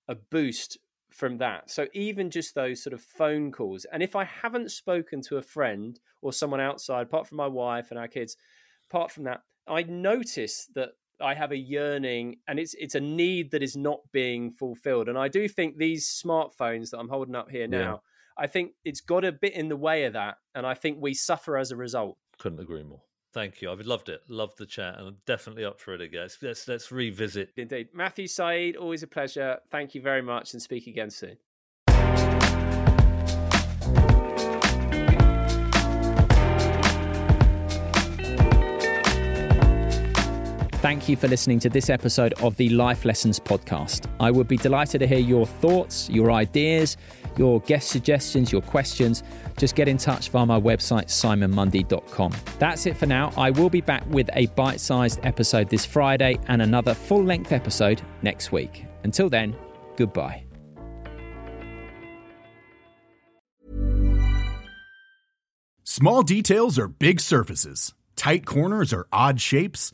a boost from that. So even just those sort of phone calls, and if I haven't spoken to a friend or someone outside, apart from my wife and our kids, apart from that, I notice that I have a yearning and it's it's a need that is not being fulfilled. And I do think these smartphones that I'm holding up here now, yeah. I think it's got a bit in the way of that. And I think we suffer as a result. Couldn't agree more. Thank you. I've loved it. Loved the chat, and I'm definitely up for it again. Let's, let's, revisit. Indeed, Matthew Syed, always a pleasure. Thank you very much, and speak again soon. Thank you for listening to this episode of the Life Lessons podcast. I would be delighted to hear your thoughts, your ideas, your guest suggestions, your questions. Just get in touch via my website, simonmundie.com. That's it for now. I will be back with a bite sized episode this Friday and another full length episode next week. Until then, goodbye. Small details are big surfaces, tight corners are odd shapes.